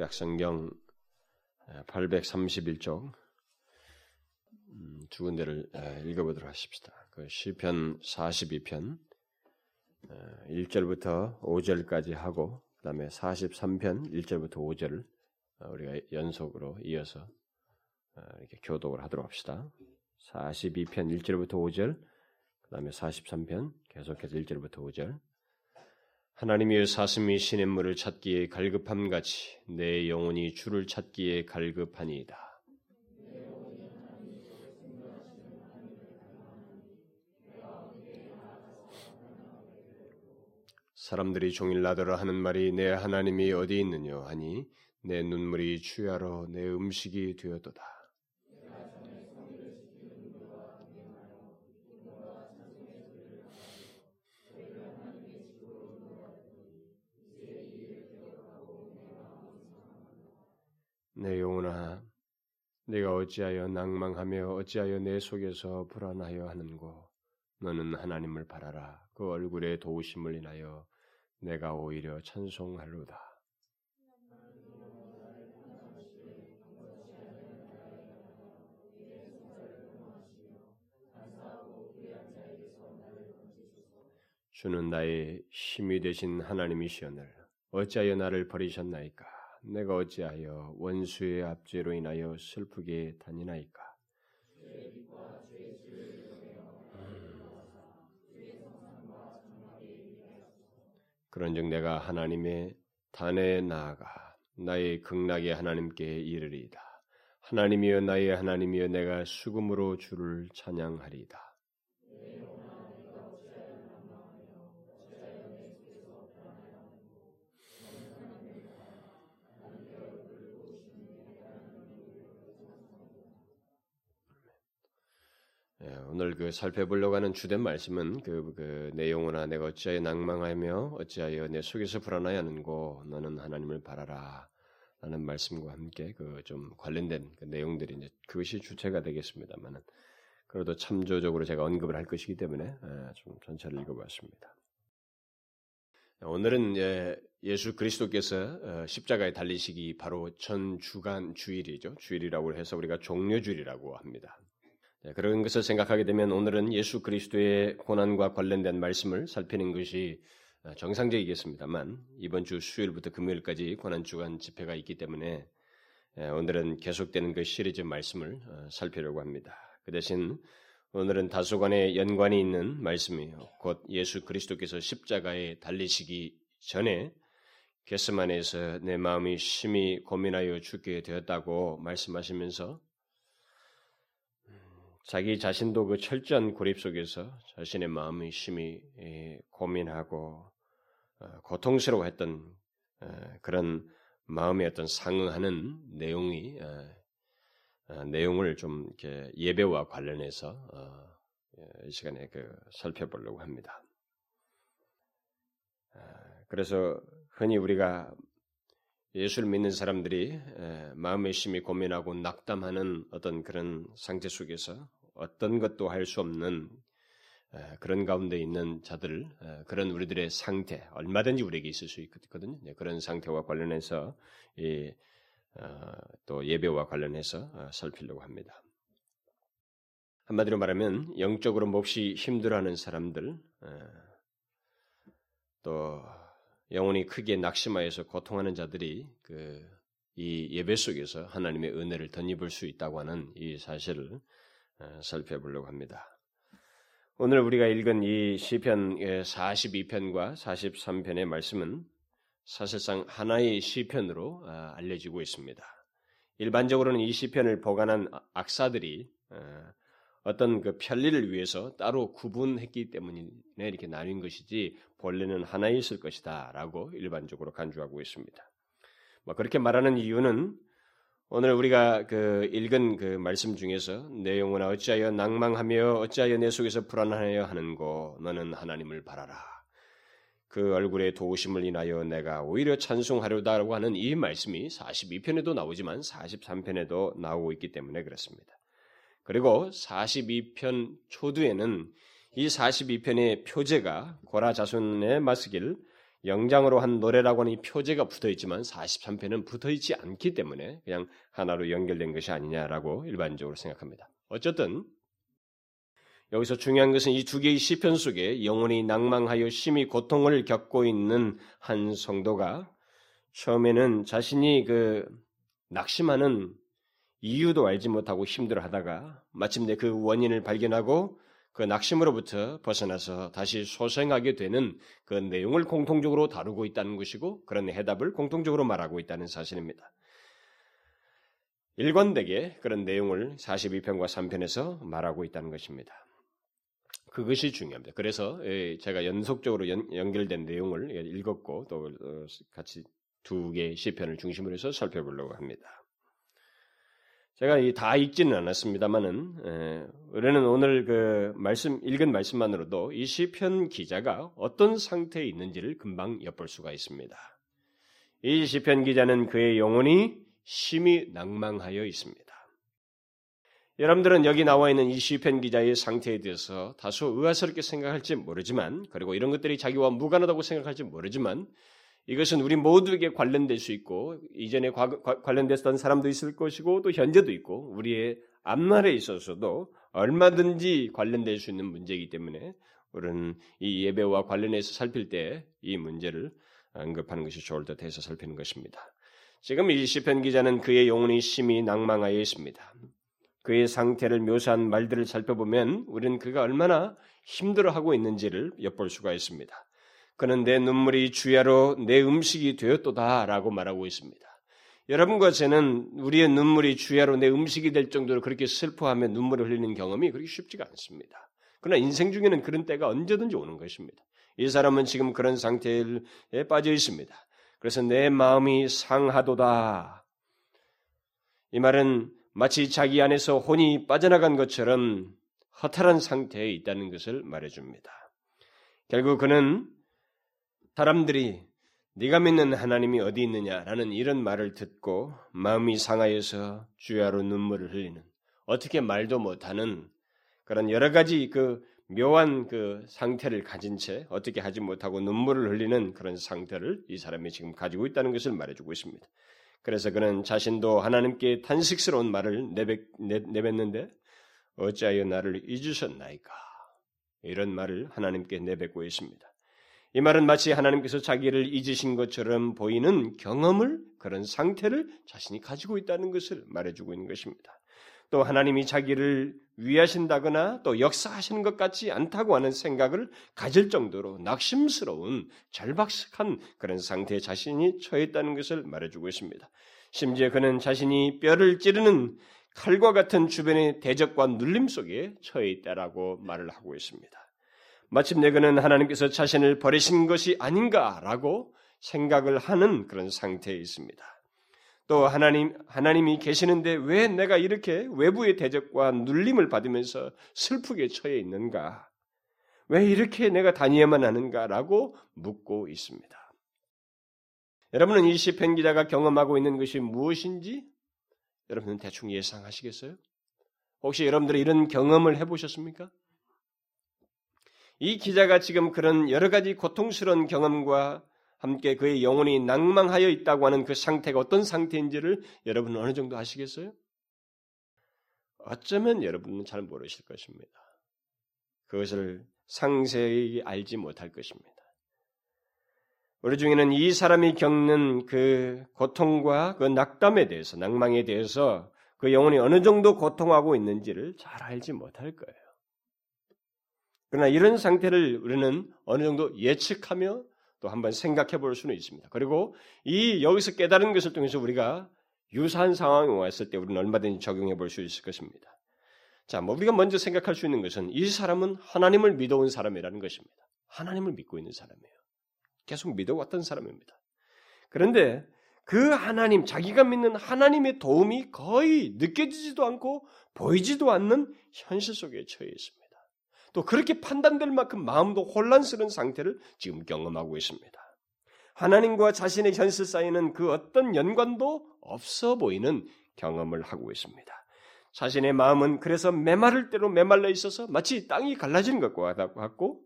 구약성경 831쪽 음, 두 군데를 읽어보도록 하십시다. 그 시편 42편 1절부터 5절까지 하고 그 다음에 43편 1절부터 5절을 우리가 연속으로 이어서 이렇게 교독을 하도록 합시다. 42편 1절부터 5절 그 다음에 43편 계속해서 1절부터 5절 하나님이여 사슴이 시냇물을 찾기에 갈급함 같이 내 영혼이 주를 찾기에 갈급하니이다. 사람들이 종일 나더러 하는 말이 내 하나님이 어디 있느냐 하니 내 눈물이 주야로 내 음식이 되었도다. 내 영혼아, 내가 어찌하여 낭망하며 어찌하여 내 속에서 불안하여 하는고? 너는 하나님을 바라라. 그 얼굴에 도우심을 인하여 내가 오히려 찬송하로다. 주는 나의 힘이 되신 하나님이시오늘 어찌하여 나를 버리셨나이까? 내가 어찌하여 원수의 압제로 인하여 슬프게 다니나이까? 그런즉 내가 하나님의 단에 나아가 나의 극락의 하나님께 이르리이다. 하나님이여 나의 하나님이여 내가 수금으로 주를 찬양하리이다. 예, 오늘 그 살펴보려고 하는 주된 말씀은 그, 그내 영혼아 내가 어찌하여 낭망하며 어찌하여 내 속에서 불안하여 하는고 너는 하나님을 바라라 라는 말씀과 함께 그 좀 관련된 그 내용들이 이제 그것이 주체가 되겠습니다만은 그래도 참조적으로 제가 언급을 할 것이기 때문에 예, 좀 전체를 읽어봤습니다. 오늘은 예수 그리스도께서 어, 십자가에 달리시기 바로 전 주간 주일이죠. 주일이라고 해서 우리가 종료주일이라고 합니다. 네, 그런 것을 생각하게 되면 오늘은 예수 그리스도의 고난과 관련된 말씀을 살피는 것이 어, 정상적이겠습니다만 이번 주 수요일부터 금요일까지 고난 주간 집회가 있기 때문에 오늘은 계속되는 그 시리즈 말씀을 어, 살피려고 합니다. 그 대신 오늘은 다소간의 연관이 있는 말씀이에요. 곧 예수 그리스도께서 십자가에 달리시기 전에 게스만에서 내 마음이 심히 고민하여 죽게 되었다고 말씀하시면서 자기 자신도 그 철저한 고립 속에서 자신의 마음이 심히 예, 고민하고 어, 고통스러워했던 어, 그런 마음의 어떤 상응하는 내용이 어, 내용을 좀 이렇게 예배와 관련해서 예, 이 시간에 그 살펴보려고 합니다. 그래서 흔히 우리가 예수를 믿는 사람들이 마음의 심히 고민하고 낙담하는 어떤 그런 상태 속에서 어떤 것도 할 수 없는 그런 가운데 있는 자들, 그런 우리들의 상태, 얼마든지 우리에게 있을 수 있거든요. 네, 그런 상태와 관련해서 어, 또 예배와 관련해서 어, 살피려고 합니다. 한마디로 말하면 영적으로 몹시 힘들어하는 사람들, 또 영혼이 크게 낙심하여서 고통하는 자들이 그 이 예배 속에서 하나님의 은혜를 덧입을 수 있다고 하는 이 사실을 살펴보려고 합니다. 오늘 우리가 읽은 이 시편 42편과 43편의 말씀은 사실상 하나의 시편으로 아, 알려지고 있습니다. 일반적으로는 이 시편을 보관한 악사들이 어떤 그 편리를 위해서 따로 구분했기 때문에 이렇게 나뉜 것이지 본래는 하나 있을 것이다라고 일반적으로 간주하고 있습니다. 뭐 그렇게 말하는 이유는 오늘 우리가 그 읽은 그 말씀 중에서 내 영혼아 어찌하여 낭망하며 어찌하여 내 속에서 불안하여 하는고 너는 하나님을 바라라. 그 얼굴에 도우심을 인하여 내가 오히려 찬송하려다라고 하는 이 말씀이 42편에도 나오지만 43편에도 나오고 있기 때문에 그렇습니다. 그리고 42편 초두에는 이 42편의 표제가 고라 자손의 마스길 영장으로 한 노래라고 하는 이 표제가 붙어 있지만 43편은 붙어 있지 않기 때문에 그냥 하나로 연결된 것이 아니냐라고 일반적으로 생각합니다. 어쨌든 여기서 중요한 것은 이 두 개의 시편 속에 영혼이 낭망하여 심히 고통을 겪고 있는 한 성도가 처음에는 자신이 그 낙심하는 이유도 알지 못하고 힘들어하다가 마침내 그 원인을 발견하고 그 낙심으로부터 벗어나서 다시 소생하게 되는 그 내용을 공통적으로 다루고 있다는 것이고 그런 해답을 공통적으로 말하고 있다는 사실입니다. 일관되게 그런 내용을 42편과 3편에서 말하고 있다는 것입니다. 그것이 중요합니다. 그래서 예, 제가 연속적으로 연, 결된 내용을 읽었고 또 어, 같이 두 개의 시편을 중심으로 해서 살펴보려고 합니다. 제가 다 읽지는 않았습니다만은 우리는 오늘 그 말씀 읽은 말씀만으로도 이 시편 기자가 어떤 상태에 있는지를 금방 엿볼 수가 있습니다. 이 시편 기자는 그의 영혼이 심히 낭망하여 있습니다. 여러분들은 여기 나와 있는 이 시편 기자의 상태에 대해서 다소 의아스럽게 생각할지 모르지만 그리고 이런 것들이 자기와 무관하다고 생각할지 모르지만 이것은 우리 모두에게 관련될 수 있고 이전에 관련됐던 사람도 있을 것이고 또 현재도 있고 우리의 앞날에 있어서도 얼마든지 관련될 수 있는 문제이기 때문에 우리는 이 예배와 관련해서 살필 때 이 문제를 언급하는 것이 좋을 듯 해서 살피는 것입니다. 지금 이 시편 기자는 그의 영혼이 심히 낭망하여 있습니다. 그의 상태를 묘사한 말들을 살펴보면 우리는 그가 얼마나 힘들어하고 있는지를 엿볼 수가 있습니다. 그는 내 눈물이 주야로 내 음식이 되었도다라고 말하고 있습니다. 여러분과 저는 우리의 눈물이 주야로 내 음식이 될 정도로 그렇게 슬퍼하며 눈물을 흘리는 경험이 그렇게 쉽지가 않습니다. 그러나 인생 중에는 그런 때가 언제든지 오는 것입니다. 이 사람은 지금 그런 상태에 빠져 있습니다. 그래서 내 마음이 상하도다. 이 말은 마치 자기 안에서 혼이 빠져나간 것처럼 허탈한 상태에 있다는 것을 말해줍니다. 결국 그는 사람들이 네가 믿는 하나님이 어디 있느냐라는 이런 말을 듣고 마음이 상하여서 주야로 눈물을 흘리는 어떻게 말도 못하는 그런 여러 가지 그 묘한 그 상태를 가진 채 어떻게 하지 못하고 눈물을 흘리는 그런 상태를 이 사람이 지금 가지고 있다는 것을 말해주고 있습니다. 그래서 그는 자신도 하나님께 탄식스러운 말을 내뱉, 내뱉는데 어찌하여 나를 잊으셨나이까 이런 말을 하나님께 내뱉고 있습니다. 이 말은 마치 하나님께서 자기를 잊으신 것처럼 보이는 경험을 그런 상태를 자신이 가지고 있다는 것을 말해주고 있는 것입니다. 또 하나님이 자기를 위하신다거나 또 역사하시는 것 같지 않다고 하는 생각을 가질 정도로 낙심스러운 절박한 그런 상태에 자신이 처했다는 것을 말해주고 있습니다. 심지어 그는 자신이 뼈를 찌르는 칼과 같은 주변의 대적과 눌림 속에 처해 있다라고 말을 하고 있습니다. 마침내 그는 하나님께서 자신을 버리신 것이 아닌가라고 생각을 하는 그런 상태에 있습니다. 또 하나님 하나님이 계시는데 왜 내가 이렇게 외부의 대적과 눌림을 받으면서 슬프게 처해 있는가? 왜 이렇게 내가 다니야만 하는가라고 묻고 있습니다. 여러분은 이 시편 기자가 경험하고 있는 것이 무엇인지 여러분은 대충 예상하시겠어요? 혹시 여러분들이 이런 경험을 해보셨습니까? 이 기자가 지금 그런 여러 가지 고통스러운 경험과 함께 그의 영혼이 낭망하여 있다고 하는 그 상태가 어떤 상태인지를 여러분은 어느 정도 아시겠어요? 어쩌면 여러분은 잘 모르실 것입니다. 그것을 상세히 알지 못할 것입니다. 우리 중에는 이 사람이 겪는 그 고통과 그 낙담에 대해서, 낭망에 대해서 그 영혼이 어느 정도 고통하고 있는지를 잘 알지 못할 거예요. 그러나 이런 상태를 우리는 어느 정도 예측하며 또 한번 생각해 볼 수는 있습니다. 그리고 이 여기서 깨달은 것을 통해서 우리가 유사한 상황이 왔을 때 우리는 얼마든지 적용해 볼 수 있을 것입니다. 자, 뭐 우리가 먼저 생각할 수 있는 것은 이 사람은 하나님을 믿어온 사람이라는 것입니다. 하나님을 믿고 있는 사람이에요. 계속 믿어왔던 사람입니다. 그런데 그 하나님, 자기가 믿는 하나님의 도움이 거의 느껴지지도 않고 보이지도 않는 현실 속에 처해 있습니다. 또 그렇게 판단될 만큼 마음도 혼란스러운 상태를 지금 경험하고 있습니다. 하나님과 자신의 현실 사이에는 그 어떤 연관도 없어 보이는 경험을 하고 있습니다. 자신의 마음은 그래서 메마를 대로 메말라 있어서 마치 땅이 갈라지는 것과 같고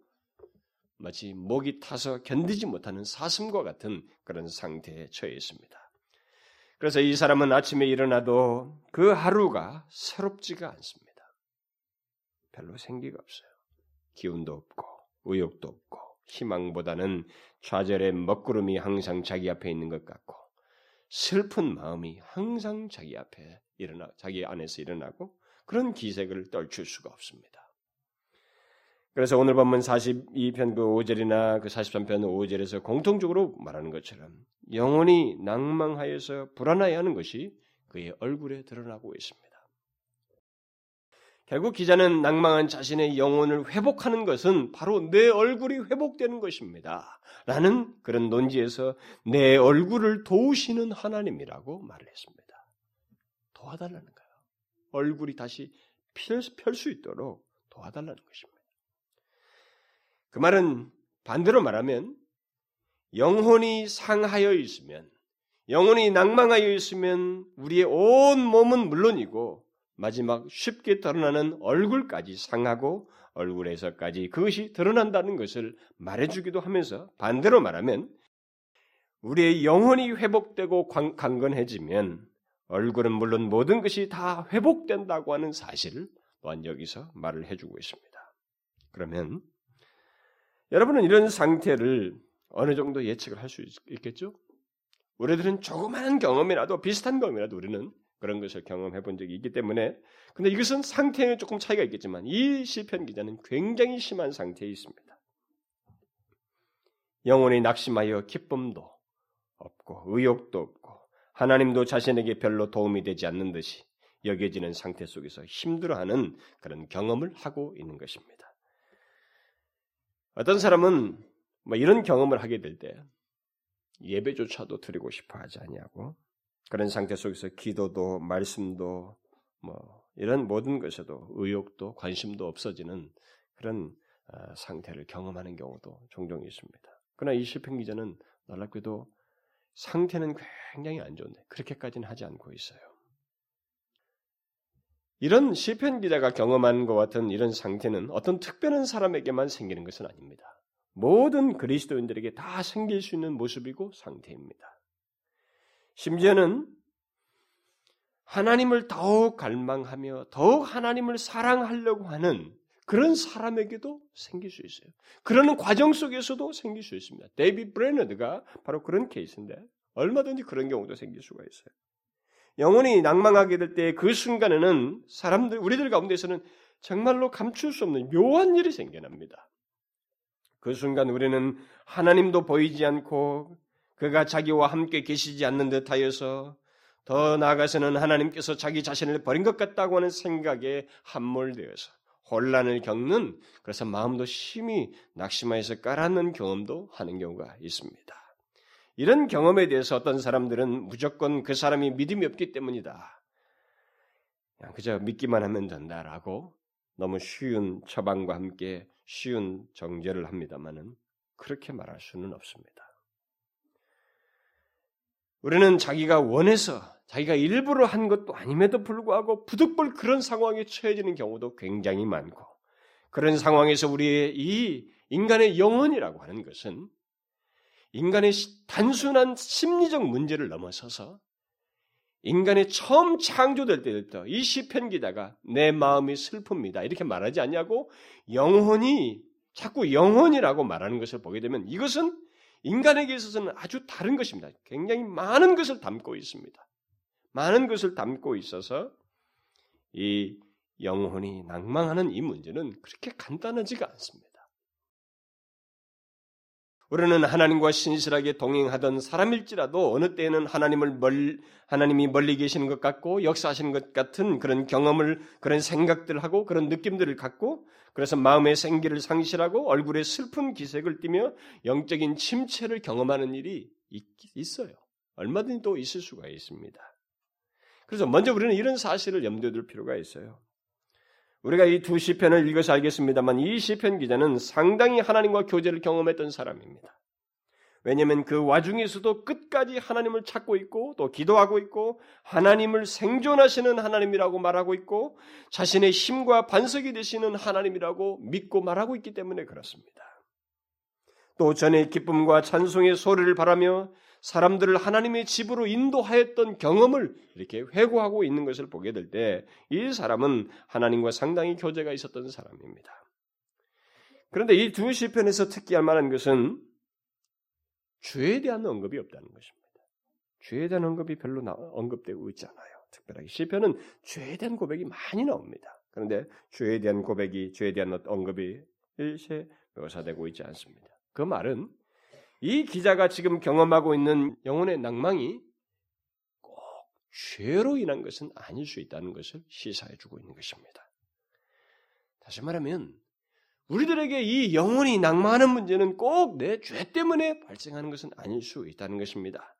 마치 목이 타서 견디지 못하는 사슴과 같은 그런 상태에 처해 있습니다. 그래서 이 사람은 아침에 일어나도 그 하루가 새롭지가 않습니다. 별로 생기가 없어요. 기운도 없고 의욕도 없고 희망보다는 좌절의 먹구름이 항상 자기 앞에 있는 것 같고 슬픈 마음이 항상 자기 앞에 일어나 자기 안에서 일어나고 그런 기색을 떨칠 수가 없습니다. 그래서 오늘 본문 42편 그 5절이나 그 43편 5절에서 공통적으로 말하는 것처럼 영혼이 낭망하여서 불안하여 하는 것이 그의 얼굴에 드러나고 있습니다. 결국 기자는 낭망한 자신의 영혼을 회복하는 것은 바로 내 얼굴이 회복되는 것입니다. 라는 그런 논지에서 내 얼굴을 도우시는 하나님이라고 말을 했습니다. 도와달라는 거예요. 얼굴이 다시 펼 수 있도록 도와달라는 것입니다. 그 말은 반대로 말하면 영혼이 상하여 있으면 영혼이 낭망하여 있으면 우리의 온 몸은 물론이고 마지막 쉽게 드러나는 얼굴까지 상하고 얼굴에서까지 그것이 드러난다는 것을 말해주기도 하면서 반대로 말하면 우리의 영혼이 회복되고 강건해지면 얼굴은 물론 모든 것이 다 회복된다고 하는 사실을 또한 여기서 말을 해주고 있습니다. 그러면 여러분은 이런 상태를 어느 정도 예측을 할 수 있겠죠? 우리들은 조그마한 경험이라도 비슷한 경험이라도 우리는 그런 것을 경험해 본 적이 있기 때문에 근데 이것은 상태에 조금 차이가 있겠지만 이 시편 기자는 굉장히 심한 상태에 있습니다. 영혼이 낙심하여 기쁨도 없고 의욕도 없고 하나님도 자신에게 별로 도움이 되지 않는 듯이 여겨지는 상태 속에서 힘들어하는 그런 경험을 하고 있는 것입니다. 어떤 사람은 뭐 이런 경험을 하게 될 때 예배조차도 드리고 싶어 하지 아니하고 그런 상태 속에서 기도도 말씀도 뭐 이런 모든 것에도 의욕도 관심도 없어지는 그런 어, 상태를 경험하는 경우도 종종 있습니다. 그러나 이 시편 기자는 놀랍게도 상태는 굉장히 안 좋은데 그렇게까지는 하지 않고 있어요. 이런 시편 기자가 경험한 것 같은 이런 상태는 어떤 특별한 사람에게만 생기는 것은 아닙니다. 모든 그리스도인들에게 다 생길 수 있는 모습이고 상태입니다. 심지어는 하나님을 더욱 갈망하며 더욱 하나님을 사랑하려고 하는 그런 사람에게도 생길 수 있어요. 그러는 과정 속에서도 생길 수 있습니다. 데이비드 브레이너드가 바로 그런 케이스인데 얼마든지 그런 경우도 생길 수가 있어요. 영혼이 낙망하게 될 때 그 순간에는 사람들 우리들 가운데서는 정말로 감출 수 없는 묘한 일이 생겨납니다. 그 순간 우리는 하나님도 보이지 않고 그가 자기와 함께 계시지 않는 듯하여서 더 나아가서는 하나님께서 자기 자신을 버린 것 같다고 하는 생각에 함몰되어서 혼란을 겪는 그래서 마음도 심히 낙심하여서 깔아는 경험도 하는 경우가 있습니다. 이런 경험에 대해서 어떤 사람들은 무조건 그 사람이 믿음이 없기 때문이다. 그저 믿기만 하면 된다라고 너무 쉬운 처방과 함께 쉬운 정죄를 합니다만은 그렇게 말할 수는 없습니다. 우리는 자기가 원해서 자기가 일부러 한 것도 아님에도 불구하고 부득불 그런 상황에 처해지는 경우도 굉장히 많고 그런 상황에서 우리의 이 인간의 영혼이라고 하는 것은 인간의 단순한 심리적 문제를 넘어서서 인간이 처음 창조될 때부터 이 시편 기자가 내 마음이 슬픕니다. 이렇게 말하지 않냐고 영혼이 자꾸 영혼이라고 말하는 것을 보게 되면 이것은 인간에게 있어서는 아주 다른 것입니다. 굉장히 많은 것을 담고 있습니다. 많은 것을 담고 있어서 이 영혼이 낭망하는 이 문제는 그렇게 간단하지가 않습니다. 우리는 하나님과 신실하게 동행하던 사람일지라도 어느 때에는 하나님을 멀, 하나님이 멀리 계시는 것 같고 역사하시는 것 같은 그런 경험을, 그런 생각들을 하고 그런 느낌들을 갖고 그래서 마음의 생기를 상실하고 얼굴에 슬픈 기색을 띠며 영적인 침체를 경험하는 일이 있, 있어요. 얼마든지 또 있을 수가 있습니다. 그래서 먼저 우리는 이런 사실을 염두에 둘 필요가 있어요. 우리가 이 두 시편을 읽어서 알겠습니다만 이 시편 기자는 상당히 하나님과 교제를 경험했던 사람입니다. 왜냐하면 그 와중에서도 끝까지 하나님을 찾고 있고 또 기도하고 있고 하나님을 생존하시는 하나님이라고 말하고 있고 자신의 힘과 반석이 되시는 하나님이라고 믿고 말하고 있기 때문에 그렇습니다. 또 전에 기쁨과 찬송의 소리를 바라며 사람들을 하나님의 집으로 인도하였던 경험을 이렇게 회고하고 있는 것을 보게 될 때 이 사람은 하나님과 상당히 교제가 있었던 사람입니다. 그런데 이 두 시편에서 특기할 만한 것은 죄에 대한 언급이 없다는 것입니다. 죄에 대한 언급이 별로 언급되고 있지 않아요. 특별하게 시편은 죄에 대한 고백이 많이 나옵니다. 그런데 죄에 대한 고백이 죄에 대한 언급이 일체 묘사되고 있지 않습니다. 그 말은 이 기자가 지금 경험하고 있는 영혼의 낭망이 꼭 죄로 인한 것은 아닐 수 있다는 것을 시사해 주고 있는 것입니다. 다시 말하면 우리들에게 이 영혼이 낭망하는 문제는 꼭 내 죄 때문에 발생하는 것은 아닐 수 있다는 것입니다.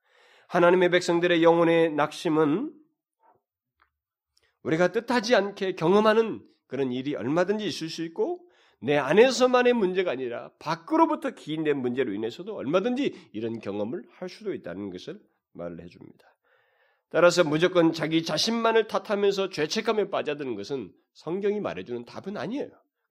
하나님의 백성들의 영혼의 낙심은 우리가 뜻하지 않게 경험하는 그런 일이 얼마든지 있을 수 있고 내 안에서만의 문제가 아니라 밖으로부터 기인된 문제로 인해서도 얼마든지 이런 경험을 할 수도 있다는 것을 말을 해줍니다. 따라서 무조건 자기 자신만을 탓하면서 죄책감에 빠져드는 것은 성경이 말해주는 답은 아니에요.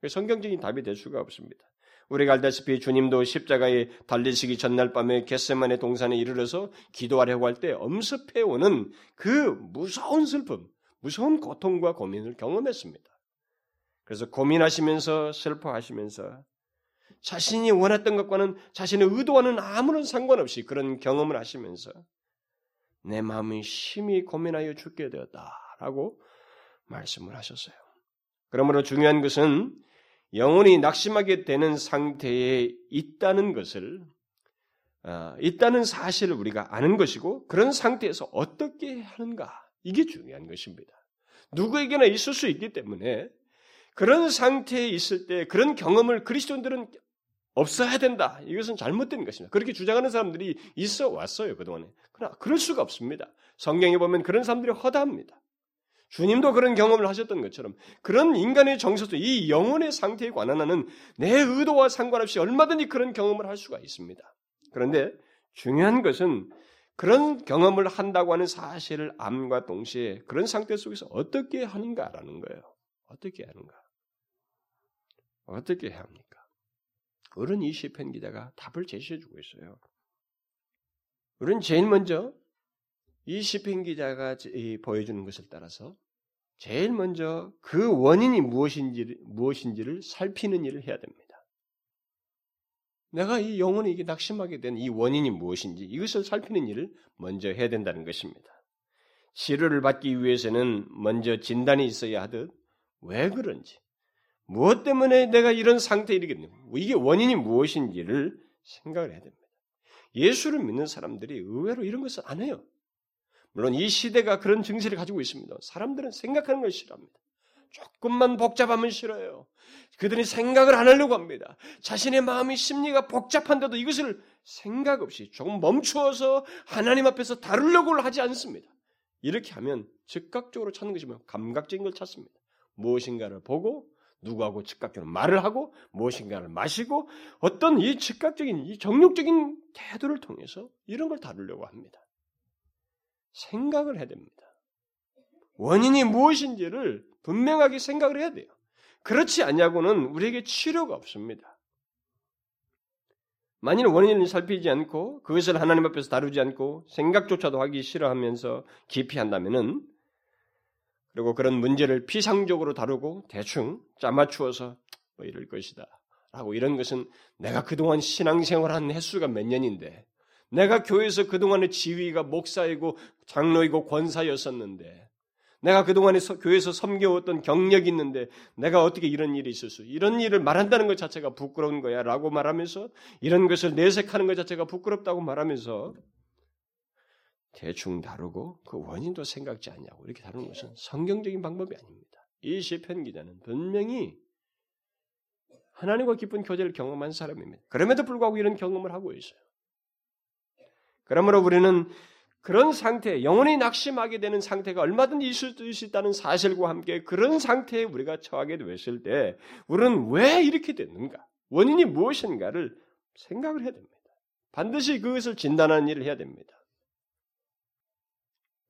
성경적인 답이 될 수가 없습니다. 우리가 알다시피 주님도 십자가에 달리시기 전날 밤에 겟세만의 동산에 이르러서 기도하려고 할 때 엄습해 오는 그 무서운 슬픔, 무서운 고통과 고민을 경험했습니다. 그래서 고민하시면서 슬퍼하시면서 자신이 원했던 것과는 자신의 의도와는 아무런 상관없이 그런 경험을 하시면서 내 마음이 심히 고민하여 죽게 되었다라고 말씀을 하셨어요. 그러므로 중요한 것은 영혼이 낙심하게 되는 상태에 있다는 것을 어, 있다는 사실을 우리가 아는 것이고 그런 상태에서 어떻게 하는가 이게 중요한 것입니다. 누구에게나 있을 수 있기 때문에 그런 상태에 있을 때 그런 경험을 그리스도인들은 없어야 된다. 이것은 잘못된 것입니다. 그렇게 주장하는 사람들이 있어 왔어요, 그동안에. 그러나 그럴 수가 없습니다. 성경에 보면 그런 사람들이 허다합니다. 주님도 그런 경험을 하셨던 것처럼 그런 인간의 정서도 이 영혼의 상태에 관한 하는 내 의도와 상관없이 얼마든지 그런 경험을 할 수가 있습니다. 그런데 중요한 것은 그런 경험을 한다고 하는 사실을 암과 동시에 그런 상태 속에서 어떻게 하는가라는 거예요. 어떻게 하는가? 어떻게 해야 합니까? 그런 이 시편 기자가 답을 제시해 주고 있어요. 우리는 제일 먼저 이 시편 기자가 보여주는 것을 따라서 제일 먼저 그 원인이 무엇인지, 무엇인지를 살피는 일을 해야 됩니다. 내가 이 영혼이 이게 낙심하게 된 이 원인이 무엇인지 이것을 살피는 일을 먼저 해야 된다는 것입니다. 치료를 받기 위해서는 먼저 진단이 있어야 하듯 왜 그런지, 무엇 때문에 내가 이런 상태에 이르겠는가? 이게 원인이 무엇인지를 생각을 해야 됩니다. 예수를 믿는 사람들이 의외로 이런 것을 안 해요. 물론 이 시대가 그런 증세를 가지고 있습니다. 사람들은 생각하는 걸 싫어합니다. 조금만 복잡하면 싫어요. 그들이 생각을 안 하려고 합니다. 자신의 마음이 심리가 복잡한데도 이것을 생각 없이 조금 멈추어서 하나님 앞에서 다루려고 하지 않습니다. 이렇게 하면 즉각적으로 찾는 것이면 감각적인 걸 찾습니다. 무엇인가를 보고 누구하고 즉각적으로 말을 하고 무엇인가를 마시고 어떤 이 즉각적인 이 정욕적인 태도를 통해서 이런 걸 다루려고 합니다. 생각을 해야 됩니다. 원인이 무엇인지를 분명하게 생각을 해야 돼요. 그렇지 않냐고는 우리에게 치료가 없습니다. 만일 원인을 살피지 않고 그것을 하나님 앞에서 다루지 않고 생각조차도 하기 싫어하면서 기피한다면은 그리고 그런 문제를 피상적으로 다루고 대충 짜맞추어서 뭐 이럴 것이다. 라고 이런 것은 내가 그동안 신앙생활한 횟수가 몇 년인데 내가 교회에서 그동안의 지위가 목사이고 장로이고 권사였었는데 내가 그동안에 교회에서 섬겨왔던 경력이 있는데 내가 어떻게 이런 일이 있을 수 이런 일을 말한다는 것 자체가 부끄러운 거야 라고 말하면서 이런 것을 내색하는 것 자체가 부끄럽다고 말하면서 대충 다루고 그 원인도 생각지 않냐고 이렇게 다루는 것은 성경적인 방법이 아닙니다. 이 시편 기자는 분명히 하나님과 깊은 교제를 경험한 사람입니다. 그럼에도 불구하고 이런 경험을 하고 있어요. 그러므로 우리는 그런 상태, 영혼이 낙심하게 되는 상태가 얼마든지 있을 수 있다는 사실과 함께 그런 상태에 우리가 처하게 됐을 때 우리는 왜 이렇게 됐는가? 원인이 무엇인가를 생각을 해야 됩니다. 반드시 그것을 진단하는 일을 해야 됩니다.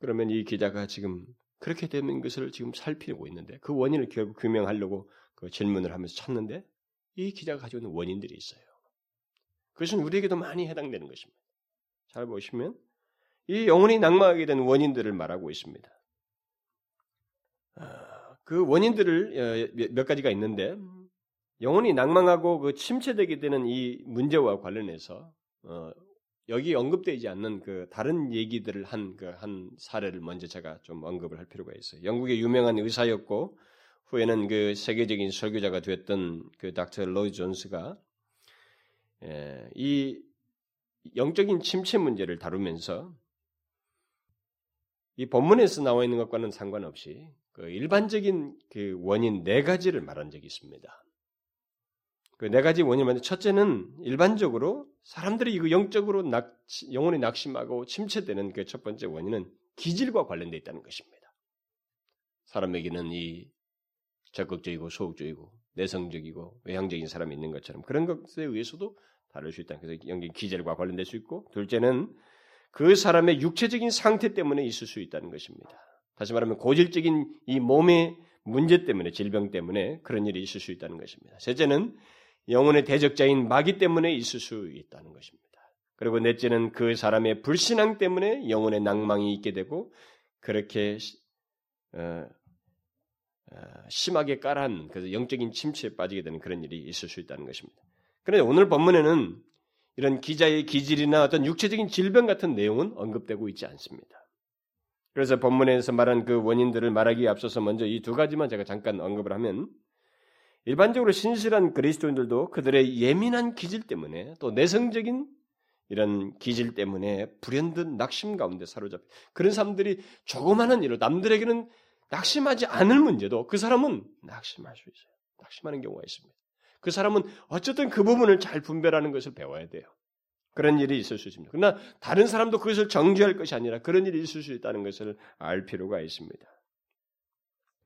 그러면 이 기자가 지금 그렇게 되는 것을 지금 살피고 있는데 그 원인을 결국 규명하려고 그 질문을 하면서 찾는데 이 기자가 가지고 있는 원인들이 있어요. 그것은 우리에게도 많이 해당되는 것입니다. 잘 보시면 이 영혼이 낭망하게 된 원인들을 말하고 있습니다. 아, 그 원인들을 어, 몇 가지가 있는데 영혼이 낭망하고 그 침체되게 되는 이 문제와 관련해서 어, 여기 언급되지 않는 그 다른 얘기들을 한 그한 그 사례를 먼저 제가 좀 언급을 할 필요가 있어요. 영국의 유명한 의사였고 후에는 그 세계적인 설교자가 되었던 그 닥터 로이 존스가 예, 이 영적인 침체 문제를 다루면서 이 본문에서 나와 있는 것과는 상관없이 그 일반적인 그 원인 네 가지를 말한 적이 있습니다. 그 네 가지 원인은 첫째는 일반적으로 사람들이 이거 영적으로 낙, 영혼이 낙심하고 침체되는 그 첫 번째 원인은 기질과 관련되어 있다는 것입니다. 사람에게는 이 적극적이고 소극적이고 내성적이고 외향적인 사람이 있는 것처럼 그런 것에 의해서도 다를 수 있다. 그래서 영적 기질과 관련될 수 있고 둘째는 그 사람의 육체적인 상태 때문에 있을 수 있다는 것입니다. 다시 말하면 고질적인 이 몸의 문제 때문에 질병 때문에 그런 일이 있을 수 있다는 것입니다. 셋째는 영혼의 대적자인 마귀 때문에 있을 수 있다는 것입니다. 그리고 넷째는 그 사람의 불신앙 때문에 영혼의 낭망이 있게 되고 그렇게 어, 어, 심하게 깔한 그래서 영적인 침체에 빠지게 되는 그런 일이 있을 수 있다는 것입니다. 그런데 오늘 본문에는 이런 기자의 기질이나 어떤 육체적인 질병 같은 내용은 언급되고 있지 않습니다. 그래서 본문에서 말한 그 원인들을 말하기에 앞서서 먼저 이 두 가지만 제가 잠깐 언급을 하면 일반적으로 신실한 그리스도인들도 그들의 예민한 기질 때문에 또 내성적인 이런 기질 때문에 불현듯 낙심 가운데 사로잡혀 그런 사람들이 조그마한 일로 남들에게는 낙심하지 않을 문제도 그 사람은 낙심할 수 있어요. 낙심하는 경우가 있습니다. 그 사람은 어쨌든 그 부분을 잘 분별하는 것을 배워야 돼요. 그런 일이 있을 수 있습니다. 그러나 다른 사람도 그것을 정죄할 것이 아니라 그런 일이 있을 수 있다는 것을 알 필요가 있습니다.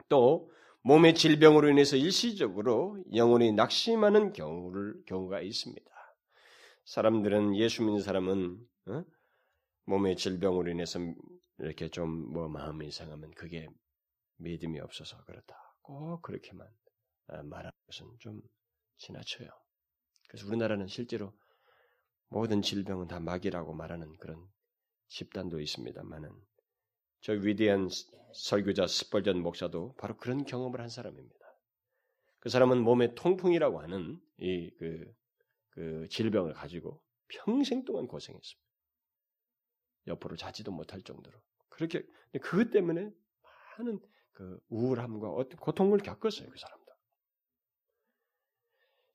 또 몸의 질병으로 인해서 일시적으로 영혼이 낙심하는 경우를 경우가 있습니다. 사람들은 예수 믿는 사람은 어? 몸의 질병으로 인해서 이렇게 좀 뭐 마음이 이상하면 그게 믿음이 없어서 그렇다. 꼭 그렇게만 아, 말하는 것은 좀 지나쳐요. 그래서 우리나라는 실제로 모든 질병은 다 마귀라고 말하는 그런 집단도 있습니다만은 저 위대한 설교자 스펄전 목사도 바로 그런 경험을 한 사람입니다. 그 사람은 몸에 통풍이라고 하는 이그 그 질병을 가지고 평생 동안 고생했습니다. 옆으로 자지도 못할 정도로 그렇게 그것 때문에 많은 그 우울함과 어떤 고통을 겪었어요 그 사람도.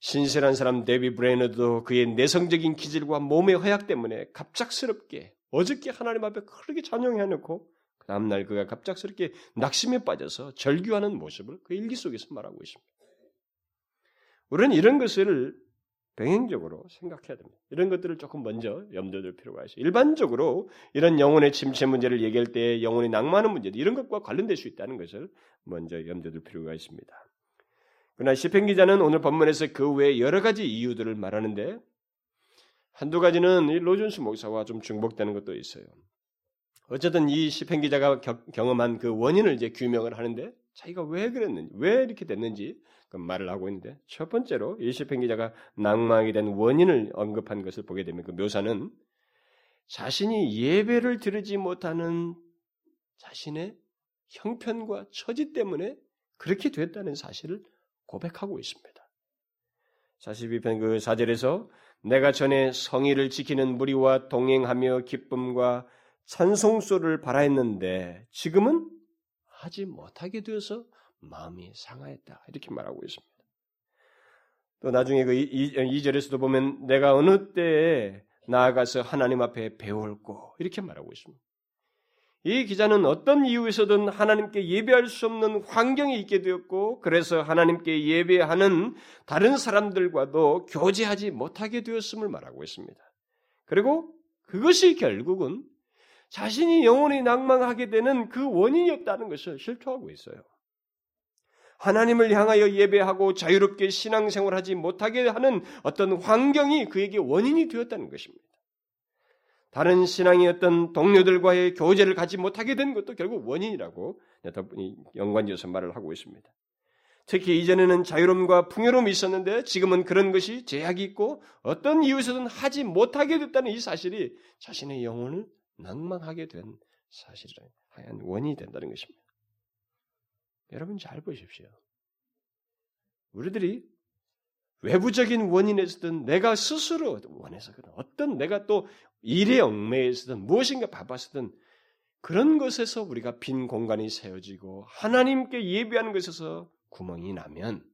신실한 사람 데비 브레이너도 그의 내성적인 기질과 몸의 허약 때문에 갑작스럽게 어저께 하나님 앞에 그렇게 찬양해놓고 그 다음날 그가 갑작스럽게 낙심에 빠져서 절규하는 모습을 그 일기 속에서 말하고 있습니다. 우리는 이런 것을 병행적으로 생각해야 됩니다. 이런 것들을 조금 먼저 염두에 둘 필요가 있어요. 일반적으로 이런 영혼의 침체 문제를 얘기할 때 영혼이 낭만하는 문제 이런 것과 관련될 수 있다는 것을 먼저 염두에 둘 필요가 있습니다. 그러나 시편 기자는 오늘 본문에서 그 외 여러 가지 이유들을 말하는데 한두 가지는 이 로준스 목사와 좀 중복되는 것도 있어요. 어쨌든 이 시편 기자가 경험한 그 원인을 이제 규명을 하는데 자기가 왜 그랬는지, 왜 이렇게 됐는지 그 말을 하고 있는데 첫 번째로 이 시편 기자가 낭망이 된 원인을 언급한 것을 보게 되면 그 묘사는 자신이 예배를 드리지 못하는 자신의 형편과 처지 때문에 그렇게 됐다는 사실을 고백하고 있습니다. 42편 그 4절에서 내가 전에 성의를 지키는 무리와 동행하며 기쁨과 찬송소를 바라했는데 지금은 하지 못하게 되어서 마음이 상하였다. 이렇게 말하고 있습니다. 또 나중에 그 2절에서도 보면 내가 어느 때에 나아가서 하나님 앞에 배울고 이렇게 말하고 있습니다. 이 기자는 어떤 이유에서든 하나님께 예배할 수 없는 환경에 있게 되었고, 그래서 하나님께 예배하는 다른 사람들과도 교제하지 못하게 되었음을 말하고 있습니다. 그리고 그것이 결국은 자신이 영원히 낭망하게 되는 그 원인이었다는 것을 실토하고 있어요. 하나님을 향하여 예배하고 자유롭게 신앙생활하지 못하게 하는 어떤 환경이 그에게 원인이 되었다는 것입니다. 다른 신앙의 어떤 동료들과의 교제를 갖지 못하게 된 것도 결국 원인이라고 연관지어서 말을 하고 있습니다. 특히 이전에는 자유로움과 풍요로움이 있었는데 지금은 그런 것이 제약이 있고 어떤 이유에서든 하지 못하게 됐다는 이 사실이 자신의 영혼을 낭망하게 된 사실을 하얀 원인이 된다는 것입니다. 여러분 잘 보십시오. 우리들이 외부적인 원인에서든 내가 스스로 원해서든 어떤 내가 또 일에 얽매여서든 무엇인가 바빠서든 그런 것에서 우리가 빈 공간이 세워지고 하나님께 예배하는 것에서 구멍이 나면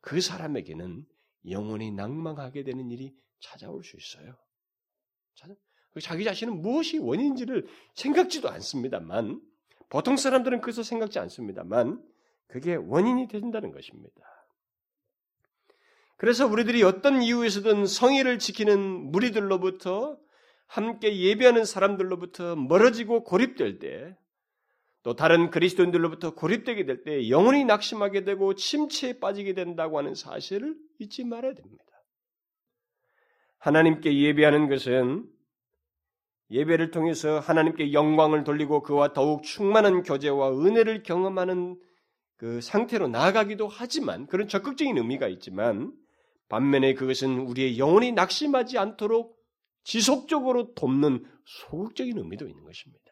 그 사람에게는 영원히 낭망하게 되는 일이 찾아올 수 있어요. 자기 자신은 무엇이 원인인지를 생각지도 않습니다만 보통 사람들은 그것을 생각지 않습니다만 그게 원인이 된다는 것입니다. 그래서 우리들이 어떤 이유에서든 성의를 지키는 무리들로부터 함께 예배하는 사람들로부터 멀어지고 고립될 때, 또 다른 그리스도인들로부터 고립되게 될 때 영원히 낙심하게 되고 침체에 빠지게 된다고 하는 사실을 잊지 말아야 됩니다. 하나님께 예배하는 것은 예배를 통해서 하나님께 영광을 돌리고 그와 더욱 충만한 교제와 은혜를 경험하는 그 상태로 나아가기도 하지만 그런 적극적인 의미가 있지만 반면에 그것은 우리의 영혼이 낙심하지 않도록 지속적으로 돕는 소극적인 의미도 있는 것입니다.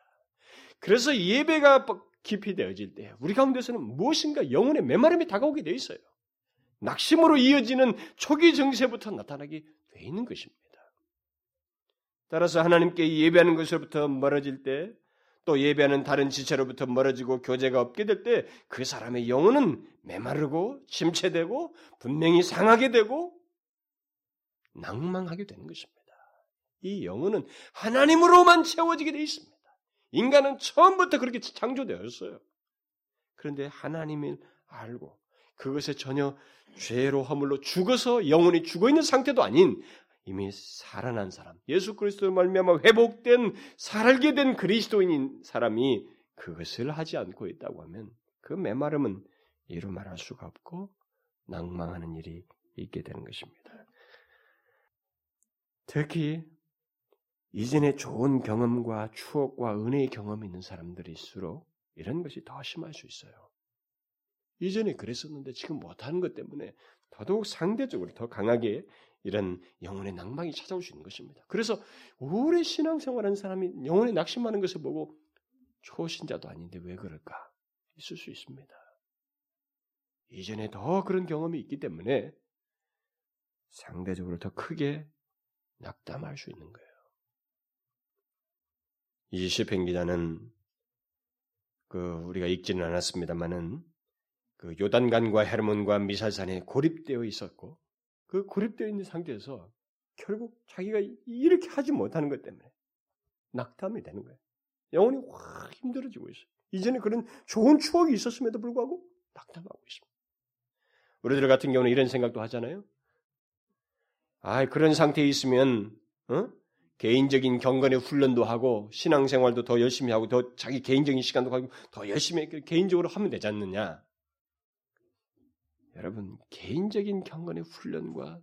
그래서 예배가 깊이 되어질 때 우리 가운데서는 무엇인가 영혼의 메마름이 다가오게 되어 있어요. 낙심으로 이어지는 초기 정세부터 나타나게 되어 있는 것입니다. 따라서 하나님께 예배하는 것으로부터 멀어질 때, 또 예배하는 다른 지체로부터 멀어지고 교제가 없게 될 때, 그 사람의 영혼은 메마르고 침체되고 분명히 상하게 되고 낭망하게 되는 것입니다. 이 영혼은 하나님으로만 채워지게 되어 있습니다. 인간은 처음부터 그렇게 창조되었어요. 그런데 하나님을 알고 그것에 전혀 죄로 허물로 죽어서 영혼이 죽어 있는 상태도 아닌 이미 살아난 사람, 예수 그리스도를 말미암아 회복된 살게 된 그리스도인인 사람이 그것을 하지 않고 있다고 하면 그 메마름은 이루 말할 수가 없고 낭망하는 일이 있게 되는 것입니다. 특히 이전에 좋은 경험과 추억과 은혜의 경험이 있는 사람들일수록 이런 것이 더 심할 수 있어요. 이전에 그랬었는데 지금 못하는 것 때문에 더더욱 상대적으로 더 강하게 이런 영혼의 낭망이 찾아올 수 있는 것입니다. 그래서 오래 신앙생활하는 사람이 영혼의 낙심하는 것을 보고 초신자도 아닌데 왜 그럴까? 있을 수 있습니다. 이전에 더 그런 경험이 있기 때문에 상대적으로 더 크게 낙담할 수 있는 거예요. 이 시편 기자는 그 우리가 읽지는 않았습니다만은 그 요단강과 헤르몬과 미살산에 고립되어 있었고 그 고립되어 있는 상태에서 결국 자기가 이렇게 하지 못하는 것 때문에 낙담이 되는 거예요. 영혼이 확 힘들어지고 있어요. 이전에 그런 좋은 추억이 있었음에도 불구하고 낙담하고 있습니다. 우리들 같은 경우는 이런 생각도 하잖아요. 아, 그런 상태에 있으면 어? 개인적인 경건의 훈련도 하고 신앙생활도 더 열심히 하고 더 자기 개인적인 시간도 가지고 더 열심히 개인적으로 하면 되지 않느냐? 여러분 개인적인 경건의 훈련과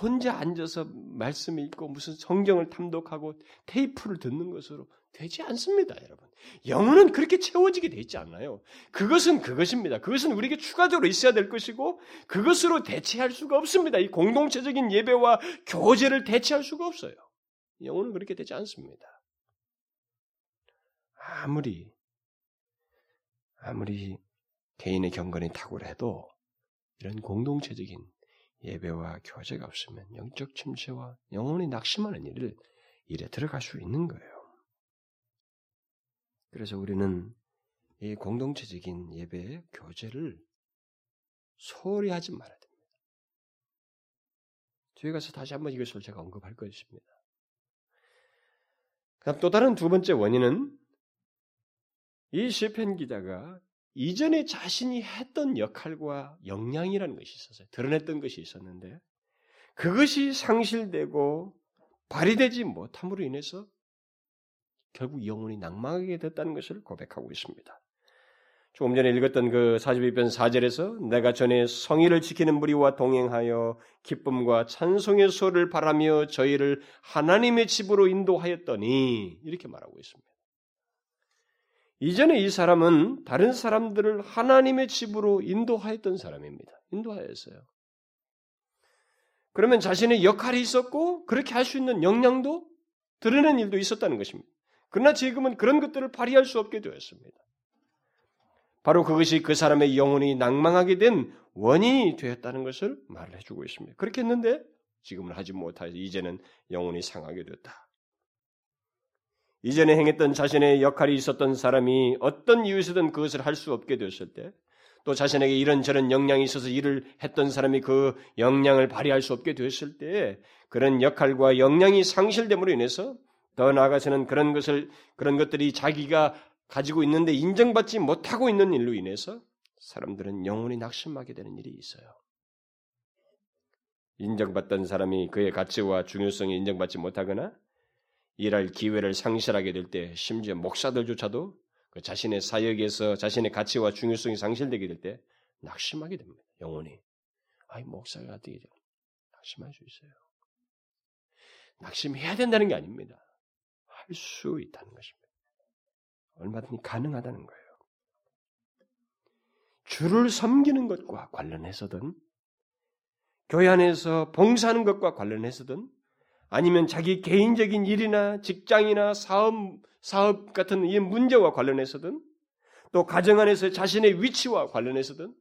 혼자 앉아서 말씀 읽고 무슨 성경을 탐독하고 테이프를 듣는 것으로 되지 않습니다, 여러분. 영혼은 그렇게 채워지게 되어 있지 않나요? 그것은 그것입니다. 그것은 우리에게 추가적으로 있어야 될 것이고 그것으로 대체할 수가 없습니다. 이 공동체적인 예배와 교제를 대체할 수가 없어요. 영혼은 그렇게 되지 않습니다. 아무리 아무리 개인의 경건이 탁월해도 이런 공동체적인 예배와 교제가 없으면 영적 침체와 영혼이 낙심하는 일을 일에 들어갈 수 있는 거예요. 그래서 우리는 이 공동체적인 예배의 교제를 소홀히 하지 말아야 됩니다. 뒤에 가서 다시 한번 이것을 제가 언급할 것입니다. 그럼 또 다른 두 번째 원인은 이 시편 기자가 이전에 자신이 했던 역할과 역량이라는 것이 있었어요. 드러냈던 것이 있었는데 그것이 상실되고 발휘되지 못함으로 인해서 결국 영혼이 낭망하게 됐다는 것을 고백하고 있습니다. 조금 전에 읽었던 그 42편 4절에서 내가 전에 성의를 지키는 무리와 동행하여 기쁨과 찬송의 소를 바라며 저희를 하나님의 집으로 인도하였더니 이렇게 말하고 있습니다. 이전에 이 사람은 다른 사람들을 하나님의 집으로 인도하였던 사람입니다. 인도하였어요. 그러면 자신의 역할이 있었고 그렇게 할 수 있는 역량도 드러낸 일도 있었다는 것입니다. 그러나 지금은 그런 것들을 발휘할 수 없게 되었습니다. 바로 그것이 그 사람의 영혼이 낭망하게 된 원인이 되었다는 것을 말을 해주고 있습니다. 그렇게 했는데 지금은 하지 못하여 이제는 영혼이 상하게 되었다. 이전에 행했던 자신의 역할이 있었던 사람이 어떤 이유에서든 그것을 할 수 없게 되었을 때, 또 자신에게 이런저런 역량이 있어서 일을 했던 사람이 그 역량을 발휘할 수 없게 되었을 때, 그런 역할과 역량이 상실됨으로 인해서 더 나아가서는 그런 것을, 그런 것들이 자기가 가지고 있는데 인정받지 못하고 있는 일로 인해서 사람들은 영혼이 낙심하게 되는 일이 있어요. 인정받던 사람이 그의 가치와 중요성이 인정받지 못하거나 일할 기회를 상실하게 될 때 심지어 목사들조차도 그 자신의 사역에서 자신의 가치와 중요성이 상실되게 될 때 낙심하게 됩니다. 영혼이. 아이 목사가 어떻게 돼? 낙심할 수 있어요. 낙심해야 된다는 게 아닙니다. 할 수 있다는 것입니다. 얼마든지 가능하다는 거예요. 주를 섬기는 것과 관련해서든 교회 안에서 봉사하는 것과 관련해서든 아니면 자기 개인적인 일이나 직장이나 사업, 사업 같은 이 문제와 관련해서든 또 가정 안에서 자신의 위치와 관련해서든